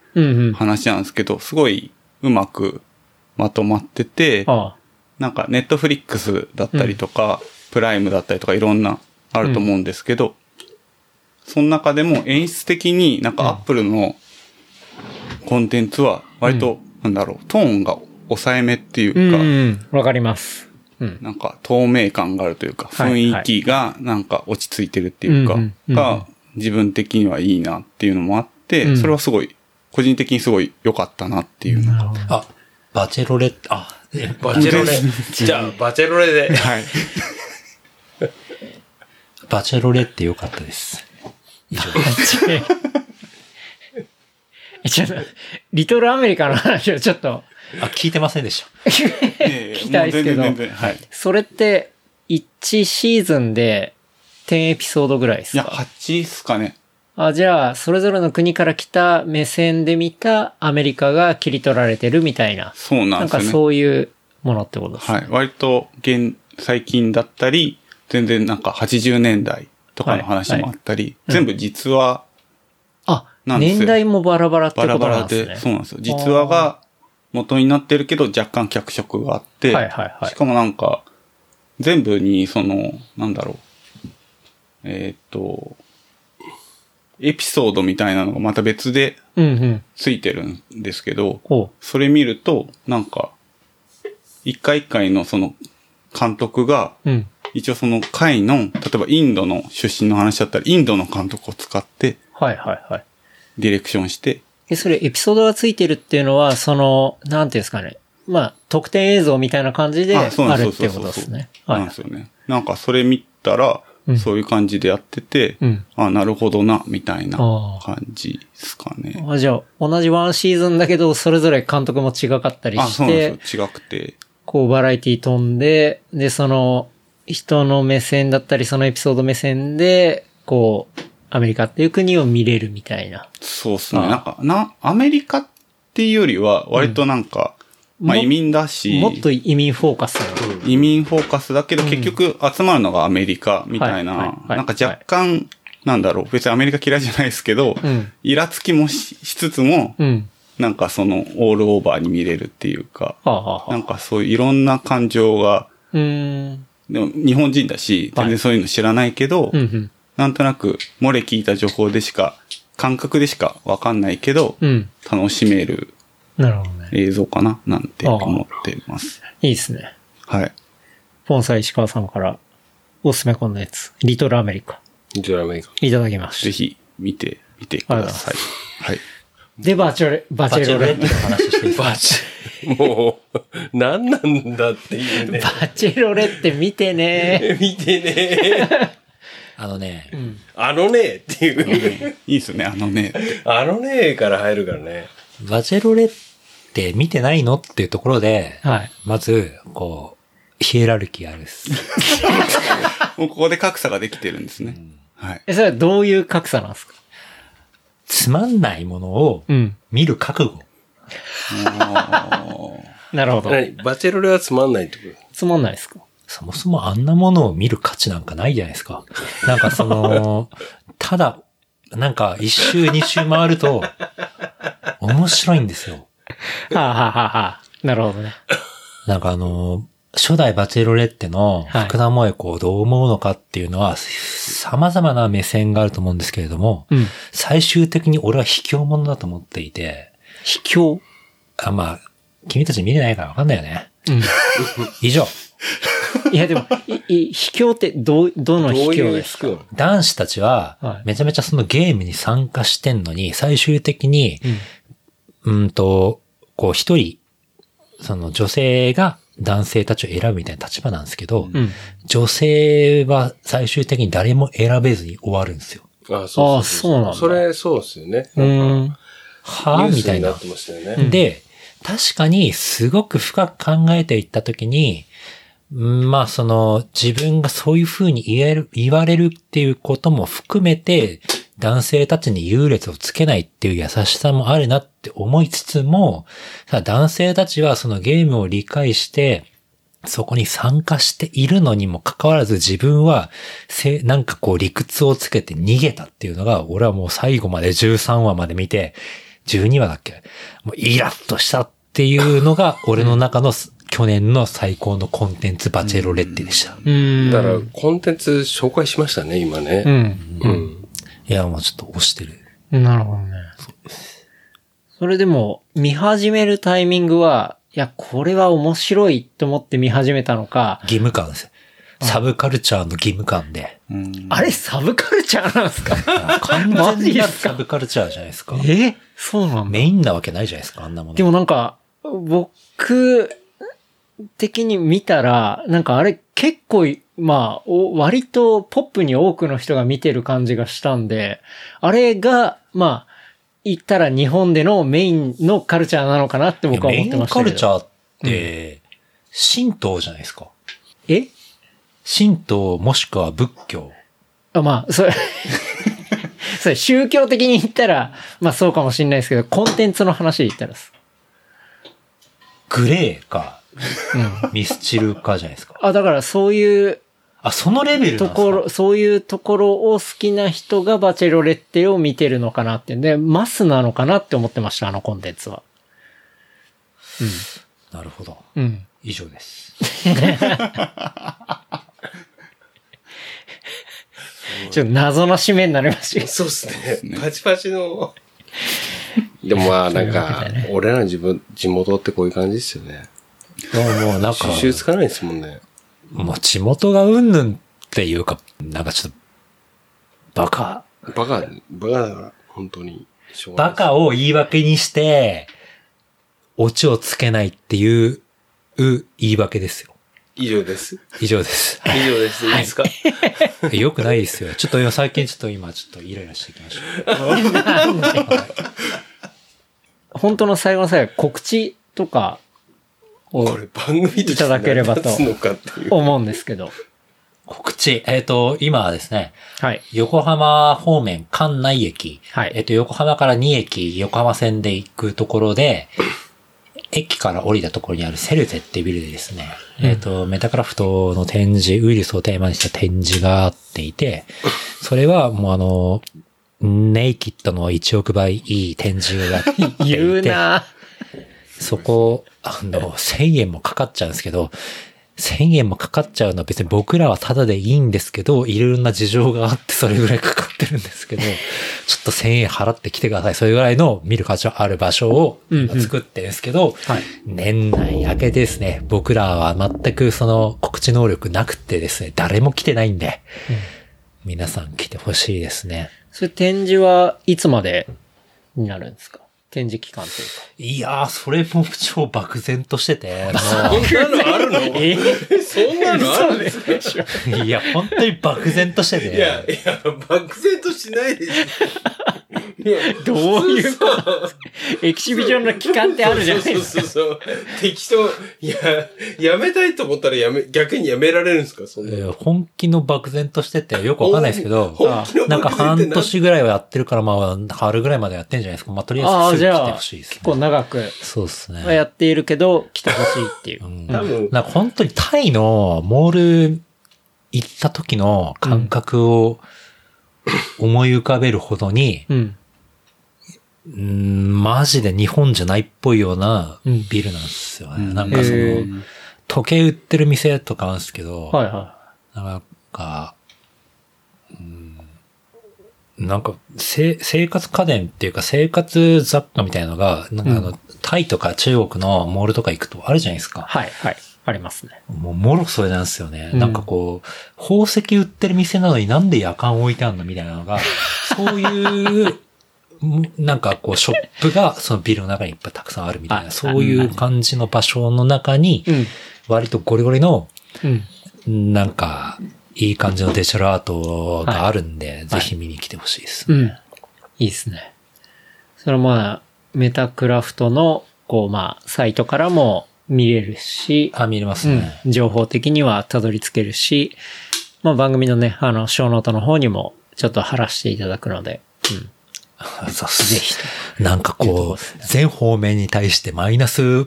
Speaker 5: 話なんですけど、すごいうまくまとまってて、
Speaker 2: ああ。
Speaker 5: なんかネットフリックスだったりとか、プライムだったりとかいろんなあると思うんですけど、その中でも演出的になんかアップルのコンテンツは割と、なんだろう、トーンが抑えめっていう
Speaker 2: うん
Speaker 5: か、
Speaker 2: うん。わかります。うん。
Speaker 5: なんか透明感があるというか、
Speaker 2: はい
Speaker 5: 雰囲気がなんか落ち着いてるっていうか
Speaker 2: うんうんうんう、ん
Speaker 5: が自分的にはいいなっていうのもあって、
Speaker 2: うん
Speaker 5: それはすごい、個人的にすごい良かったなっていうのが。
Speaker 3: あ、バチェロレあ、
Speaker 4: バチェロレ。じゃあ、バチェロレで。
Speaker 5: はい。
Speaker 3: バチェロレッテ良かったです。以上
Speaker 2: えちょっと、リトルアメリカの話をちょっと、
Speaker 3: あ、聞いてませんでした。
Speaker 5: ええ
Speaker 2: 聞きたいですけど
Speaker 5: はい。
Speaker 2: それって、1シーズンで10エピソードぐらいで
Speaker 5: いや、
Speaker 2: すか
Speaker 5: 8っすかね。
Speaker 2: あ、じゃあ、それぞれの国から来た目線で見たアメリカが切り取られてるみたいな。
Speaker 5: そうな
Speaker 2: なんんか
Speaker 5: ですよね。
Speaker 2: そういうものってことです。
Speaker 5: はい。割と、現、最近だったり、全然なんか80年代とかの話もあったり、全部実話、
Speaker 2: あ、
Speaker 5: なんですよ
Speaker 2: 年代もバラバラって
Speaker 5: バラ
Speaker 2: こと
Speaker 5: バラで、
Speaker 2: なんですね。
Speaker 5: そうなんですよ。実話が元になってるけど、若干脚色があって、
Speaker 2: はいはいはい
Speaker 5: しかもなんか、全部に、その、なんだろう。えーっと、エピソードみたいなのがまた別で
Speaker 2: うんうん。
Speaker 5: ついてるんですけど、
Speaker 2: おう
Speaker 5: それ見ると、なんか、一回一回のその監督が、
Speaker 2: うん。
Speaker 5: 一応その回の、例えばインドの出身の話だったら、インドの監督を使って、
Speaker 2: はいはいはい。
Speaker 5: ディレクションして、
Speaker 2: え、それエピソードがついてるっていうのは、その、なんていうんですかね。まあ、特典映像みたいな感じであ
Speaker 5: そうなん
Speaker 2: るってことですね。
Speaker 5: なん
Speaker 2: はい
Speaker 5: ですよね。なんかそれ見たら、
Speaker 2: うん
Speaker 5: そういう感じでやってて、
Speaker 2: うん
Speaker 5: あ、なるほどな、みたいな感じですかね。
Speaker 2: あ。じゃあ、同じワンシーズンだけど、それぞれ監督も違かったり
Speaker 5: あ、
Speaker 2: して
Speaker 5: そうで、すよ。違くて。
Speaker 2: こうバラエティ飛んで、で、その人の目線だったり、そのエピソード目線で、こう、アメリカっていう国を見れるみたいな。
Speaker 5: そうっすね。なんか、な、アメリカっていうよりは、割となんか、まあ
Speaker 2: も
Speaker 5: 移民だし、
Speaker 2: もっと移民フォーカス。
Speaker 5: 移民フォーカスだけど、結局集まるのがアメリカみたいな、なんか若干、なんだろう、別にアメリカ嫌いじゃないですけど、
Speaker 2: うん
Speaker 5: イラつきもししつつも、
Speaker 2: うん。
Speaker 5: なんかその、オールオーバーに見れるっていうか、なんかそういういろんな感情が。でも日本人だし、全然そういうの知らないけど。なんとなく漏れ聞いた情報でしか、感覚でしかわかんないけど、
Speaker 2: うん。
Speaker 5: 楽しめる
Speaker 2: なるほどね。
Speaker 5: 映像かな？なんて思ってます。
Speaker 2: いいですね。
Speaker 5: はい。
Speaker 2: ポンサイ石川さんからおすすめこんなやつ。リトルアメリカ。
Speaker 4: ジョラメイカ。
Speaker 2: いただきまし
Speaker 5: ぜひ見てみてください。はい。
Speaker 2: た。で、バチェロ、バチ
Speaker 3: バチ
Speaker 2: ェロレッテ
Speaker 3: ェロレッテの話していいですか
Speaker 4: バチ、もう、何なんだっていうね。
Speaker 2: バチェロレッテ見てね。
Speaker 4: 見てね。
Speaker 3: あのね、
Speaker 4: あのねっていう。
Speaker 5: いいですよね、あのね。
Speaker 4: あのねから入るからね。
Speaker 3: バチェロレッテ見てないのっていうところで、
Speaker 2: はい。
Speaker 3: まず、こう、ヒエラルキーあるです。
Speaker 5: もうここで格差ができてるんですね。はい。
Speaker 2: え、それはどういう格差なんですか？
Speaker 3: つまんないものを
Speaker 2: うん。
Speaker 3: 見る覚悟。
Speaker 2: なるほど。
Speaker 4: 何？バチェロレはつまんないってこ
Speaker 2: つまんないですか？
Speaker 3: そもそもあんなものを見る価値なんかないじゃないですか。なんかその、ただ、なんか一周二周回ると、面白いんですよ。
Speaker 2: はあ、はあはあはあ、なるほどね。
Speaker 3: なんかあの、初代バチェロレッテの
Speaker 2: はい
Speaker 3: 福田萌子をどう思うのかっていうのは、様々な目線があると思うんですけれども、
Speaker 2: うん。
Speaker 3: 最終的に俺は卑怯者だと思っていて、
Speaker 2: 卑怯？
Speaker 3: あ、まあ、君たち見てないからわかんないよね。
Speaker 2: うん。
Speaker 3: 以上。
Speaker 2: いやでも、いい卑怯ってどう、どの
Speaker 4: と。
Speaker 2: 卑怯ですか？
Speaker 4: 人
Speaker 3: 男子たちは
Speaker 2: はい、
Speaker 3: めちゃめちゃそのゲームに参加してんのに、最終的に、
Speaker 2: うん。
Speaker 3: うんと、こう一人、その女性が男性たちを選ぶみたいな立場なんですけど、
Speaker 2: うん。
Speaker 3: 女性は最終的に誰も選べずに終わるんですよ。
Speaker 4: あそう
Speaker 2: あそうなんだ
Speaker 4: それ、そうですよね。
Speaker 2: うーん。
Speaker 3: はぁみたいな
Speaker 4: なっ。てましたよね。
Speaker 3: で、確かにすごく深く考えていったときに、うんまあその自分がそういう風に言える、言われるっていうことも含めて、男性たちに優劣をつけないっていう優しさもあるなって思いつつも、男性たちはそのゲームを理解して、そこに参加しているのにもかかわらず自分は、せ、なんかこう理屈をつけて逃げたっていうのが、俺はもう最後まで13話まで見て、12話だっけもうイラッとしたっていうのが、俺の中の去年の最高のコンテンツバチェロレッテでした。
Speaker 2: うん。
Speaker 4: だから、コンテンツ紹介しましたね、今
Speaker 2: う
Speaker 4: ね。
Speaker 2: ん。
Speaker 4: うん。
Speaker 3: いや、もうちょっと押してる。
Speaker 2: なるほどね。それでも、見始めるタイミングは、いや、これは面白いと思って見始めたのか、
Speaker 3: 義務感ですよ。サブカルチャーの義務感で。
Speaker 5: うん。
Speaker 2: あれサブカルチャーなんですか？
Speaker 3: 完
Speaker 2: マ
Speaker 3: 全に
Speaker 2: ジですか？
Speaker 3: サブカルチャーじゃないですか。
Speaker 2: え？そうなんだ。
Speaker 3: メインなわけないじゃないですか、あんなもの。
Speaker 2: でもなんか、僕的に見たら、なんかあれ結構、まあ、お割とポップに多くの人が見てる感じがしたんで、あれが、まあ、言ったら日本でのメインのカルチャーなのかなって僕は思ってましたけど。
Speaker 3: メインカルチャーって、神道じゃないですか。
Speaker 2: え？
Speaker 3: 神道もしくは仏教。
Speaker 2: あまあ、それ、それ宗教的に言ったら、まあそうかもしれないですけど、コンテンツの話で言ったらです。
Speaker 3: グレーか、
Speaker 2: うん。
Speaker 3: ミスチルかじゃないですか。
Speaker 2: あ、だからそういう
Speaker 3: あ、そのレベルなんですか？
Speaker 2: ところ、そういうところを好きな人がバチェロレッテを見てるのかなって。で、マスなのかなって思ってました、あのコンテンツは。
Speaker 3: なるほど。
Speaker 2: うん。
Speaker 3: 以上です。
Speaker 2: ちょっと謎の締めになりました。
Speaker 4: そうっすね。パチパチの。でもまあなんか俺らの自分、地元ってこういう感じですよね。
Speaker 3: もうもうなんか、
Speaker 4: 収集つかないですもんね。
Speaker 3: もう地元がうんぬんっていうか、なんかちょっと、バカ。
Speaker 4: バカ、バカだから、本当に。
Speaker 3: バカを言い訳にして、オチをつけないっていう、う言い訳ですよ。
Speaker 4: 以上です。
Speaker 3: 以上です。
Speaker 4: 以上です。いいですか？
Speaker 3: よくないですよ。ちょっと今最近ちょっと今ちょっとイライラしてきました。
Speaker 2: 本当の最後の最後、告知とかを
Speaker 4: これ番組
Speaker 2: いただければと。思うんですけど。
Speaker 3: 告知。えっ、と、今はですね、
Speaker 2: はい。
Speaker 3: 横浜方面、関内駅。
Speaker 2: はい
Speaker 3: えっ、と、横浜から2駅、横浜線で行くところで、駅から降りたところにあるセルゼっていうビルでですね、えっ、と、メタクラフトの展示、ウイルスをテーマにした展示があっていて、それはもうあの、ネイキッドの1億倍いい展示がやっていて、
Speaker 2: 言うな
Speaker 3: そこ、あの、1000円もかかっちゃうんですけど、1000円もかかっちゃうのは別に僕らはタダでいいんですけど、いろいろな事情があってそれぐらいかかってるんですけど、ちょっと1000円払ってきてください。それぐらいの見る価値ある場所を今作ってるんですけど、
Speaker 2: はい。
Speaker 3: 年内明けですね、僕らは全くその告知能力なくてですね、誰も来てないんで、皆さん来てほしいですね。
Speaker 2: それ展示はいつまでになるんですか？展示期間というか。
Speaker 3: いやー、それも超漠然としてて、もう、
Speaker 4: そんなのあるの
Speaker 2: え？
Speaker 4: そんなのあるんですか
Speaker 3: いや、本当に漠然としてて。
Speaker 4: いや、いや、漠然としないでしょ。いや
Speaker 2: どういうこと？エキシビジョンの期間ってあるじゃないですか。
Speaker 4: そうそうそうそう。適当、いや、やめたいと思ったらやめ、逆にやめられるんですか？そんな
Speaker 3: 本気の漠然としててよくわかんないですけど、なんか半年ぐらいはやってるから、まあ、春ぐらいまでやってんじゃないですか。まあ、とりあえず来てほしいですね。
Speaker 2: 結構長く
Speaker 3: そうですね。
Speaker 2: やっているけど、来てほしいっていう。
Speaker 3: うんなんか本当にタイのモール行った時の感覚を 思い浮かべるほどに、
Speaker 2: うん。
Speaker 3: うん、マジで日本じゃないっぽいような
Speaker 2: うん
Speaker 3: ビルなんですよね。
Speaker 5: うん
Speaker 3: なんかそ
Speaker 2: へ
Speaker 3: の、時計売ってる店とかあるんですけど、
Speaker 2: はいは
Speaker 3: なんか、うん、なんか、せ生活家電っていうか生活雑貨みたいなのが、なんかあの、
Speaker 2: う
Speaker 3: タイとか中国のモールとか行くとあるじゃないです
Speaker 2: い。
Speaker 3: か。
Speaker 2: はいはい。ありますね。
Speaker 3: もう、もろそれなんですよね。
Speaker 2: うん
Speaker 3: なんかこう、宝石売ってる店なのになんで夜間置いてあるのみたいなのが、そういう、んなんかこう、ショップがそのビルの中にいっぱいたくさんあるみたい
Speaker 2: あ
Speaker 3: な、そういう感じの場所の中に、
Speaker 2: うん。
Speaker 3: 割とゴリゴリの、
Speaker 2: うん。
Speaker 3: なんか、いい感じのデジタルアートがあるんで、ぜひ見に来てほしいです。
Speaker 2: うん。いいですね。それはまあ、メタクラフトの、こうまあ、サイトからも見れるし、
Speaker 3: あ、見れますね。
Speaker 2: うん、情報的にはたどり着けるし、まあ番組のね、あの、ショーノートの方にもちょっと貼らせていただくので、うん。
Speaker 3: そう
Speaker 2: ぜひと。
Speaker 3: なんか
Speaker 2: こ
Speaker 3: う、全方面に対してマイナス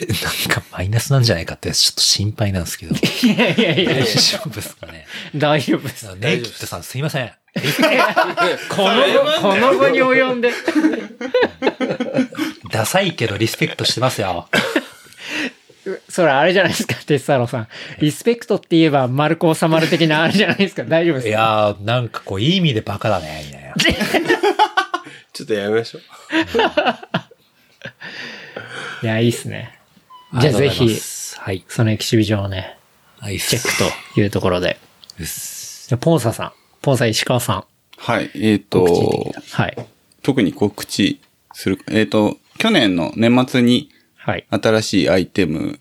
Speaker 3: え なんかマイナスなんじゃないかってちょっと心配なんですけど。
Speaker 2: いやいやいやいや
Speaker 3: 大丈夫ですかね？
Speaker 2: 大丈夫です。
Speaker 3: ネイキッドさんすいません。
Speaker 2: この後、この後に及んで。
Speaker 3: ダサいけどリスペクトしてますよ。
Speaker 2: それあれじゃないですか、テッサロさん。リスペクトって言えば丸く収まる的なあれじゃないですか。大丈夫ですか？
Speaker 3: いやー、なんかこう、いい意味でバカだね、みたいな。
Speaker 4: ちょっとやめましょう。
Speaker 2: いや、いいっすね。じゃあぜひ、
Speaker 3: はい。
Speaker 2: そのエキシビジョンをね、
Speaker 3: はい。
Speaker 2: チェックというところで。
Speaker 3: うっす。
Speaker 2: じゃあポンサさん。ポンサ石川さん。
Speaker 5: はい。えっ、
Speaker 2: 告知的
Speaker 5: と
Speaker 2: な、はい。
Speaker 5: 特に告知する、えっ、と、去年の年末に
Speaker 2: はい。
Speaker 5: 新しいアイテム、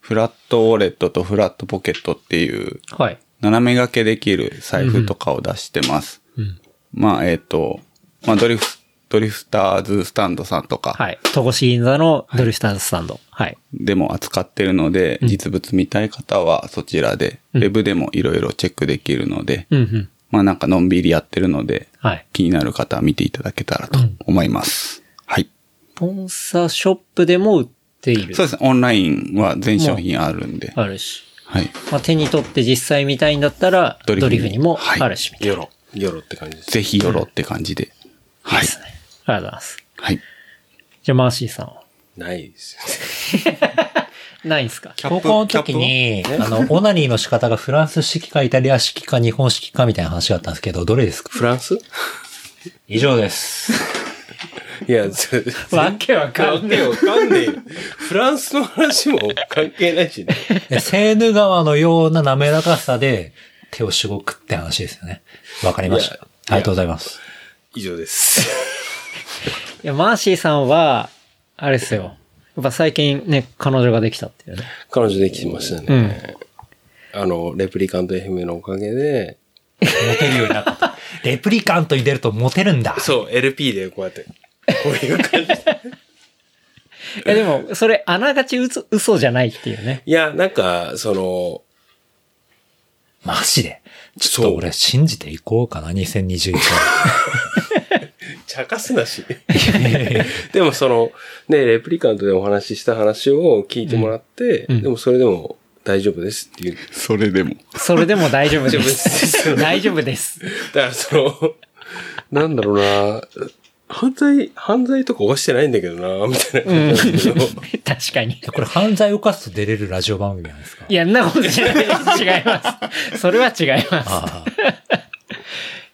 Speaker 5: フラットウォレットとフラットポケットっていう
Speaker 2: はい。
Speaker 5: 斜め掛けできる財布とかを出してます。
Speaker 2: うん。
Speaker 5: まあ、えっ、と、まあ、ドリフ、ドリフターズスタンドさんとか
Speaker 2: はい。戸越銀座のドリフターズスタンド。はい。
Speaker 5: でも扱ってるので、実物見たい方はそちらで、ウェブでもいろいろチェックできるので、
Speaker 2: うんうん。
Speaker 5: まあなんかのんびりやってるので、
Speaker 2: はい。
Speaker 5: 気になる方は見ていただけたらと思います。はい。
Speaker 2: ポンサショップでも売っている。
Speaker 5: そうですね。オンラインは全商品あるんで。
Speaker 2: あるし。
Speaker 5: はい。
Speaker 2: まあ、手に取って実際見たいんだったら、ド
Speaker 5: ドリフに
Speaker 2: リフにもあるし、みたいな。
Speaker 4: よろ。よろって感じです。
Speaker 5: ぜひよろって感じで。はい。
Speaker 2: ですね。ありがとうございます。
Speaker 5: はい。
Speaker 2: じゃあ、マーシーさんは？
Speaker 4: ないですよね。
Speaker 2: ないんすか？
Speaker 3: 高校の時に、あの、オナニーの仕方がフランス式かイタリア式か日本式かみたいな話があったんですけど、どれですか？
Speaker 4: フランス？
Speaker 3: 以上です。
Speaker 4: いや、ぜ
Speaker 2: わけわかんねえ。
Speaker 4: わかんねえよ。フランスの話も関係ないしね。
Speaker 3: でセーヌ川のような滑らかさで手をしごくって話ですよね。わかりました。ありがとうございます。
Speaker 4: 以上です。
Speaker 2: いや、マーシーさんは、あれですよ。やっぱ最近ね、彼女ができたっていうね。
Speaker 4: 彼女できましたね。あの、レプリカント FM のおかげで、
Speaker 3: モテるようになった。レプリカントに出るとモテるんだ。
Speaker 4: そう、LP でこうやって、こういう感じで。
Speaker 2: いや、でも、それ、あながち嘘、嘘じゃないっていうね。
Speaker 4: いや、なんか、その、
Speaker 3: マジで。ちょっと俺信じていこうかな、2021
Speaker 4: 茶化すなし。でもその、ね、レプリカントでお話しした話を聞いてもらって、
Speaker 2: うん
Speaker 4: でもそれでも大丈夫ですっていう。
Speaker 5: それでも。
Speaker 2: それでも大丈夫です。大丈夫です。
Speaker 4: だからその、なんだろうな、犯罪、犯罪とか犯してないんだけどな、みたいな感じなんだけど、
Speaker 2: 確かに。
Speaker 3: これ犯罪を犯すと出れるラジオ番組なんですか？
Speaker 2: いや、んなことじゃないです。違います。それは違います。い
Speaker 3: あ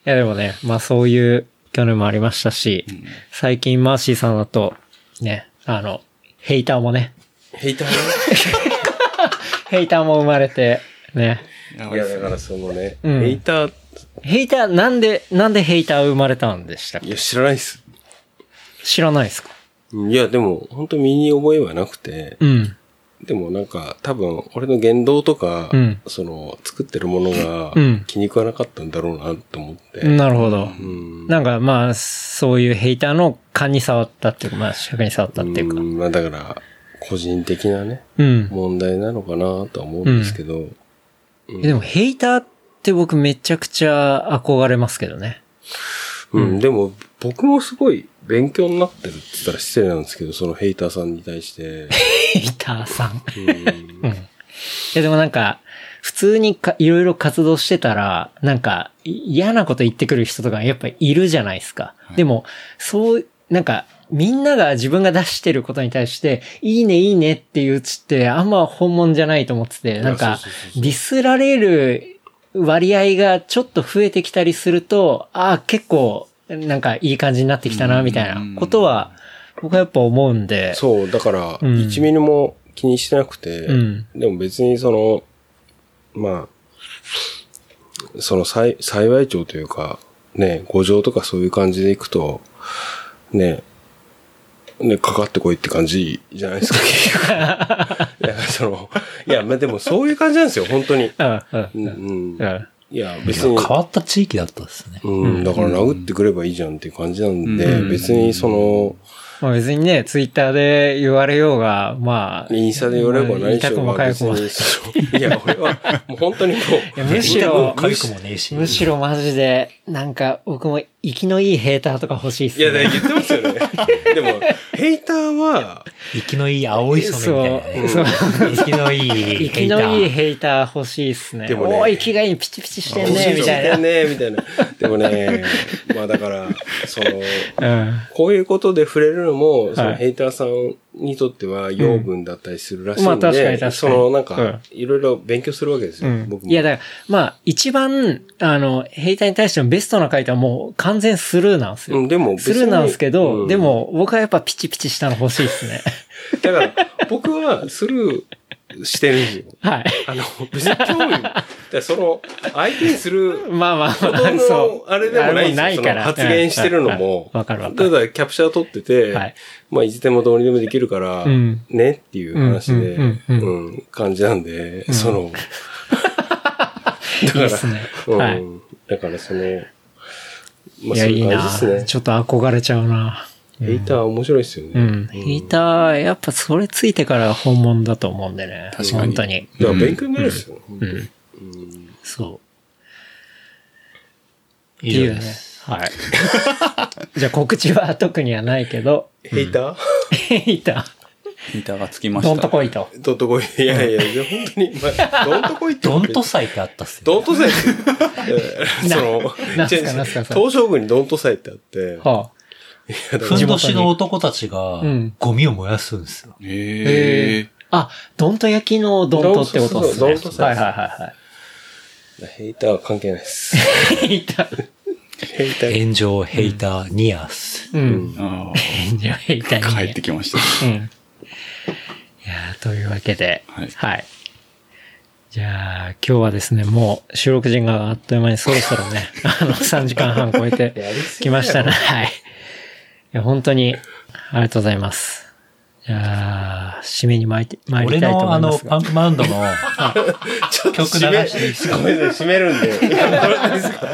Speaker 2: や、でもね、まあそういう去年もありましたし、最近マーシーさんだと、ね、あの、ヘイターもね、
Speaker 4: ヘイター
Speaker 2: ヘイターも生まれて、ね。
Speaker 4: ね。いや、だからそのね、
Speaker 2: うん
Speaker 4: ヘイター、
Speaker 2: ヘイター、なんで、なんでヘイター生まれたんでしたっけ？
Speaker 4: いや、知らないっす。
Speaker 2: 知らないですか？
Speaker 4: いや、でも、本当身に覚えはなくて、
Speaker 2: うん。
Speaker 4: でもなんか、多分、俺の言動とか、
Speaker 2: うん
Speaker 4: その、作ってるものが
Speaker 2: うん、
Speaker 4: 気に食わなかったんだろうな、と思って。
Speaker 2: なるほど。
Speaker 4: うん
Speaker 2: なんかまあ、そういうヘイターの勘に触ったっていうか、まあ、尺に触ったっていうか。
Speaker 4: んまあだから、個人的なね、
Speaker 2: うん。
Speaker 4: 問題なのかなとは思うんですけど、
Speaker 2: えでも、ヘイターって僕めちゃくちゃ憧れますけどね。
Speaker 4: うん、でも、僕もすごい勉強になってるって言ったら失礼なんですけど、そのヘイターさんに対して。
Speaker 2: ヘイターさん。
Speaker 4: うん
Speaker 2: うん。いやでもなんか、普通にかいろいろ活動してたら、なんかい嫌なこと言ってくる人とかやっぱいるじゃないですか。でも、そう、なんか、みんなが自分が出してることに対して、いいねいいねっていううちってあんま本物じゃないと思ってて、なんかディスられる割合がちょっと増えてきたりすると、ああ、結構、なんかいい感じになってきたな、みたいなことは、僕はやっぱ思うんで。
Speaker 4: そう、だから、
Speaker 2: うん。
Speaker 4: 1ミリも気にしてなくて、
Speaker 2: うん。
Speaker 4: でも別にその、まあ、その幸幸い町というか、ね、五条とかそういう感じでいくと、ね、ね、かかってこいって感じじゃないですか、結局。いや、その、いや、まあでもそういう感じなんですよ、本当に。
Speaker 2: うん、うん、
Speaker 4: うん、いや、
Speaker 3: あ
Speaker 4: 別に。
Speaker 3: 変わった地域だったですね。
Speaker 4: うん、だから殴ってくればいいじゃんっていう感じなんで、
Speaker 5: うん
Speaker 4: 別にその、
Speaker 2: まあ別にね、ツイッターで言われようが、まあ。
Speaker 4: インスタで寄れば何し
Speaker 2: 痛く
Speaker 4: ようが
Speaker 2: も痒くも。
Speaker 4: 別に、いや、俺は、もう本当にもう、
Speaker 2: むしろ。むしろマジで、なんか僕も生きのいいヘーターとか欲しいっす
Speaker 4: いや、
Speaker 2: ね。
Speaker 4: 言ってますよね。でも、ヘイターは、
Speaker 3: 息のいい青い染めみたいなね。
Speaker 2: そうそう
Speaker 3: 息のいい。
Speaker 2: 生きのいいヘーター欲しいっすね。
Speaker 4: でもね
Speaker 2: おー、生きがいい、ピチピチしてんね、みたいな。
Speaker 4: ね、みたいな。でもね、まあだから、その、
Speaker 2: うん。
Speaker 4: こういうことで触れるのも、その
Speaker 2: はい
Speaker 4: ヘイターさんにとっては養分だったりするらしいんで、
Speaker 2: まあ確かに確かに
Speaker 4: そのなん
Speaker 2: うん
Speaker 4: か、いろいろ勉強するわけですよ、
Speaker 2: うん
Speaker 4: 僕も。
Speaker 2: いや、だから、まあ、一番、あの、ヘイターに対してのベストな回答はもう完全スルーなんですよ。
Speaker 4: うん、でも
Speaker 2: スルーなんですけど、
Speaker 4: うん
Speaker 2: でも、僕はやっぱピチピチしたの欲しいですね。
Speaker 4: だから、僕はスルーしてるんですよ。
Speaker 2: はい。
Speaker 4: あの、別に興味、だからその、相手にする
Speaker 2: まあまあそう。
Speaker 4: の、あれでもないんで。その発言してるのも。
Speaker 2: うんわかるわか
Speaker 4: た
Speaker 2: る。
Speaker 4: だキャプチャー取ってて、
Speaker 2: はい
Speaker 4: まあいつでもどうにでもできるから、
Speaker 2: うん
Speaker 4: ねっていう話で、
Speaker 2: うん
Speaker 4: 感じなんで、その、だから。うん
Speaker 2: はい。
Speaker 4: だからその、まあそういう感じですね。
Speaker 2: ちょっと憧れちゃうな。
Speaker 4: ヘイター面白いですよね。
Speaker 2: うん。ヘイター、やっぱそれついてから本物だと思うんでね。
Speaker 5: 確かに
Speaker 2: 本当に。
Speaker 4: だから勉強になるですよ。本当に
Speaker 2: うん。そう。
Speaker 3: 以上で
Speaker 2: っていうね
Speaker 3: す。。
Speaker 2: はい。じゃあ告知は特にはないけど、
Speaker 4: ヘイター？
Speaker 2: ヘイタ
Speaker 5: ヒーターがつきま
Speaker 2: ー、
Speaker 5: した。
Speaker 2: どんとこいと。
Speaker 4: どんとこい。いやいや、いや本当に、まあ、どんとこいって。
Speaker 3: ドントサイってあったっすよ。
Speaker 4: ドントサイって。その、
Speaker 2: なんすかなんすか
Speaker 4: 東照宮にドントサイってあって、
Speaker 2: は
Speaker 3: ふんどしの男たちが
Speaker 2: うん、
Speaker 3: ゴミを燃やすんですよ。
Speaker 2: あ。
Speaker 5: へえ。
Speaker 2: あ、どんと焼きのどんとってことですね。
Speaker 4: どんとさ
Speaker 2: はいはいはい
Speaker 4: ヘイターは関係ないです。
Speaker 2: はい。ヘイター。
Speaker 4: ヘイター。
Speaker 3: 炎上、ヘイター、ニアス。
Speaker 2: うん。
Speaker 5: あ
Speaker 2: じゃあヘイター
Speaker 5: あ、
Speaker 2: に。
Speaker 5: 帰ってきました。
Speaker 2: うん。いやーというわけで、
Speaker 5: はい
Speaker 2: じゃあ、今日はですね、もう収録時間があっという間にそろそろね、あの、3時間半超えてきましたね。はい。いや、本当に、ありがとうございます。じゃあ、締めに参り参り
Speaker 3: 俺
Speaker 2: たいと
Speaker 3: のあの、
Speaker 2: 思いますが。
Speaker 3: パンクマウンドの 曲流していいですか？
Speaker 4: ごめんなさい、閉めるんで。いやこれいいですか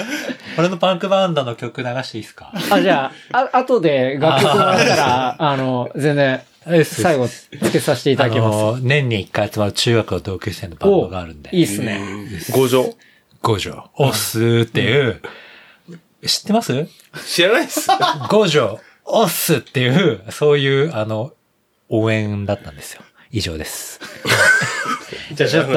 Speaker 3: 俺のパンクバンドの曲流していいですか？
Speaker 2: あ、じゃあ、あ、後で楽曲もらったら、あの、全然、最後、つけさせていただき
Speaker 3: あ
Speaker 2: ます。
Speaker 3: の、年に一回集まる中学の同級生のバンドがあるんで。
Speaker 2: いいっすね。
Speaker 4: 五条
Speaker 3: 五条、オスっていう、知ってます？
Speaker 4: 知らないっす。
Speaker 3: 五条、オスっていう、そういう、あの、応援だったんですよ。以上です。
Speaker 2: じゃあちょっと、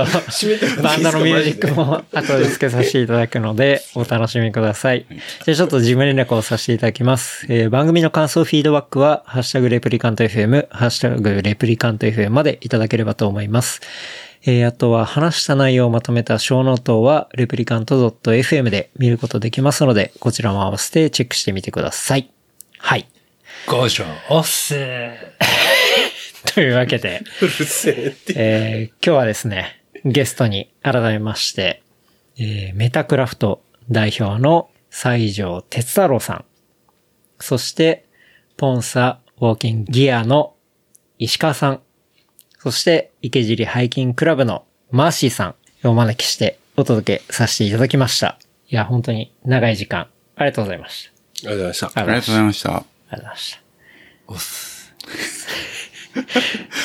Speaker 2: バンドのミュージックも後で付けさせていただくので、お楽しみください。じゃあちょっと事務連絡をさせていただきます。えー番組の感想、フィードバックは、ハッシュタグ replicant FM、ハッシュタグ replicant FM までいただければと思います。えーあとは話した内容をまとめたショーノートは、 replicant.fm で見ることできますので、こちらも合わせてチェックしてみてください。はい。
Speaker 3: 五条、オス
Speaker 2: というわけで、
Speaker 4: うるせえって。
Speaker 2: えー今日はですね、ゲストに改めまして、えーメタクラフト代表の西条哲太郎さん、そして、ポンサウォーキングギアの石川さん、そして、池尻ハイキングクラブのマーシーさんをお招きしてお届けさせていただきました。いや、本当に長い時間、ありがとうございました。
Speaker 4: ありがとうございました。
Speaker 5: ありがとうございました。
Speaker 2: ありがとうございました。
Speaker 3: オス。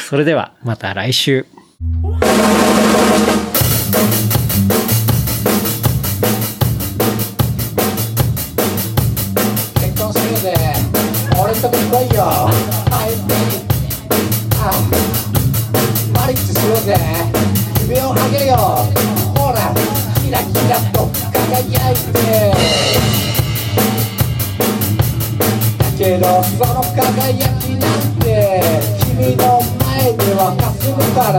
Speaker 2: それでは、また来週。
Speaker 6: 結婚しようぜ。俺んとこいよ。はい。あマリッジしようぜ。指をあげるよほらキラキラと輝いて。だけどその輝きなんて君の前では霞むから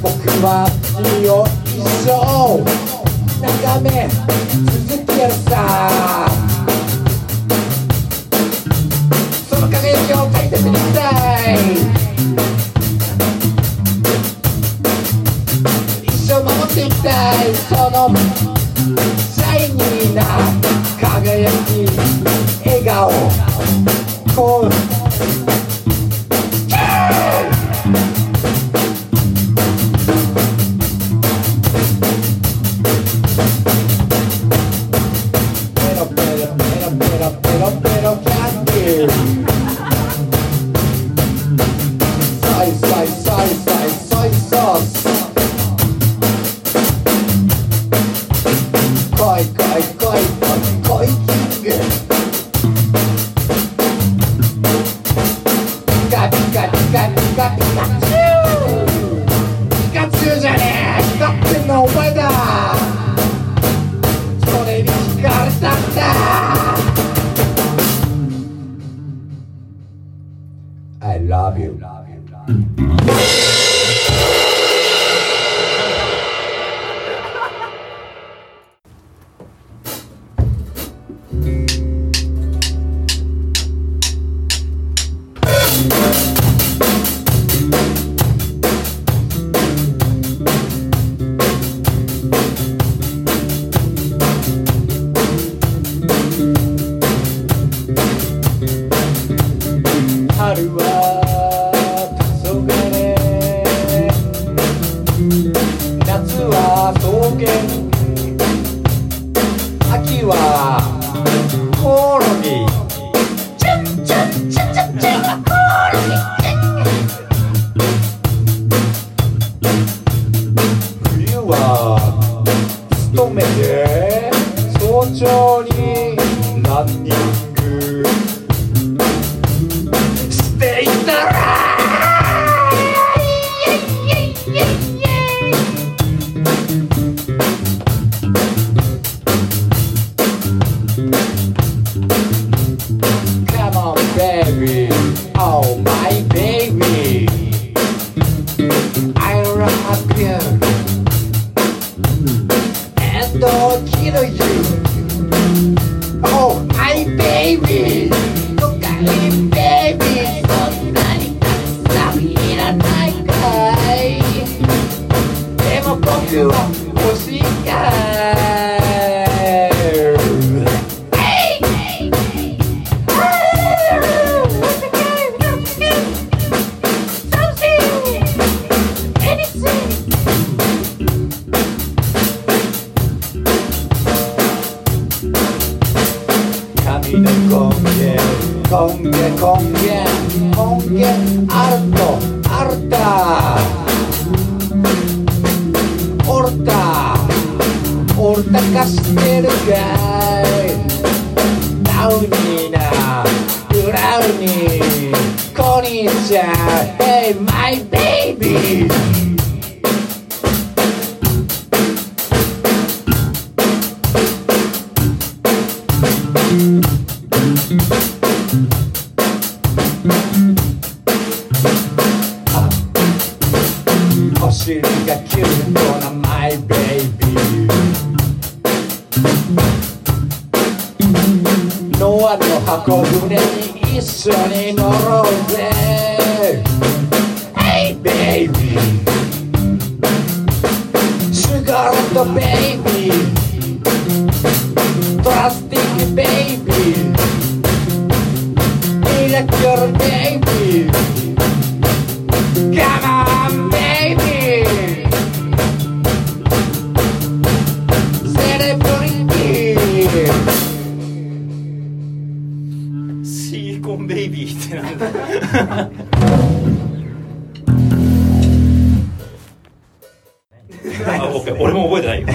Speaker 6: 僕は君を一生眺め続けるさ。その輝きを描いてみたい。一生守っていきたい。そのシャイニーな輝き。こ Maruá.
Speaker 3: 俺も覚えてないよ。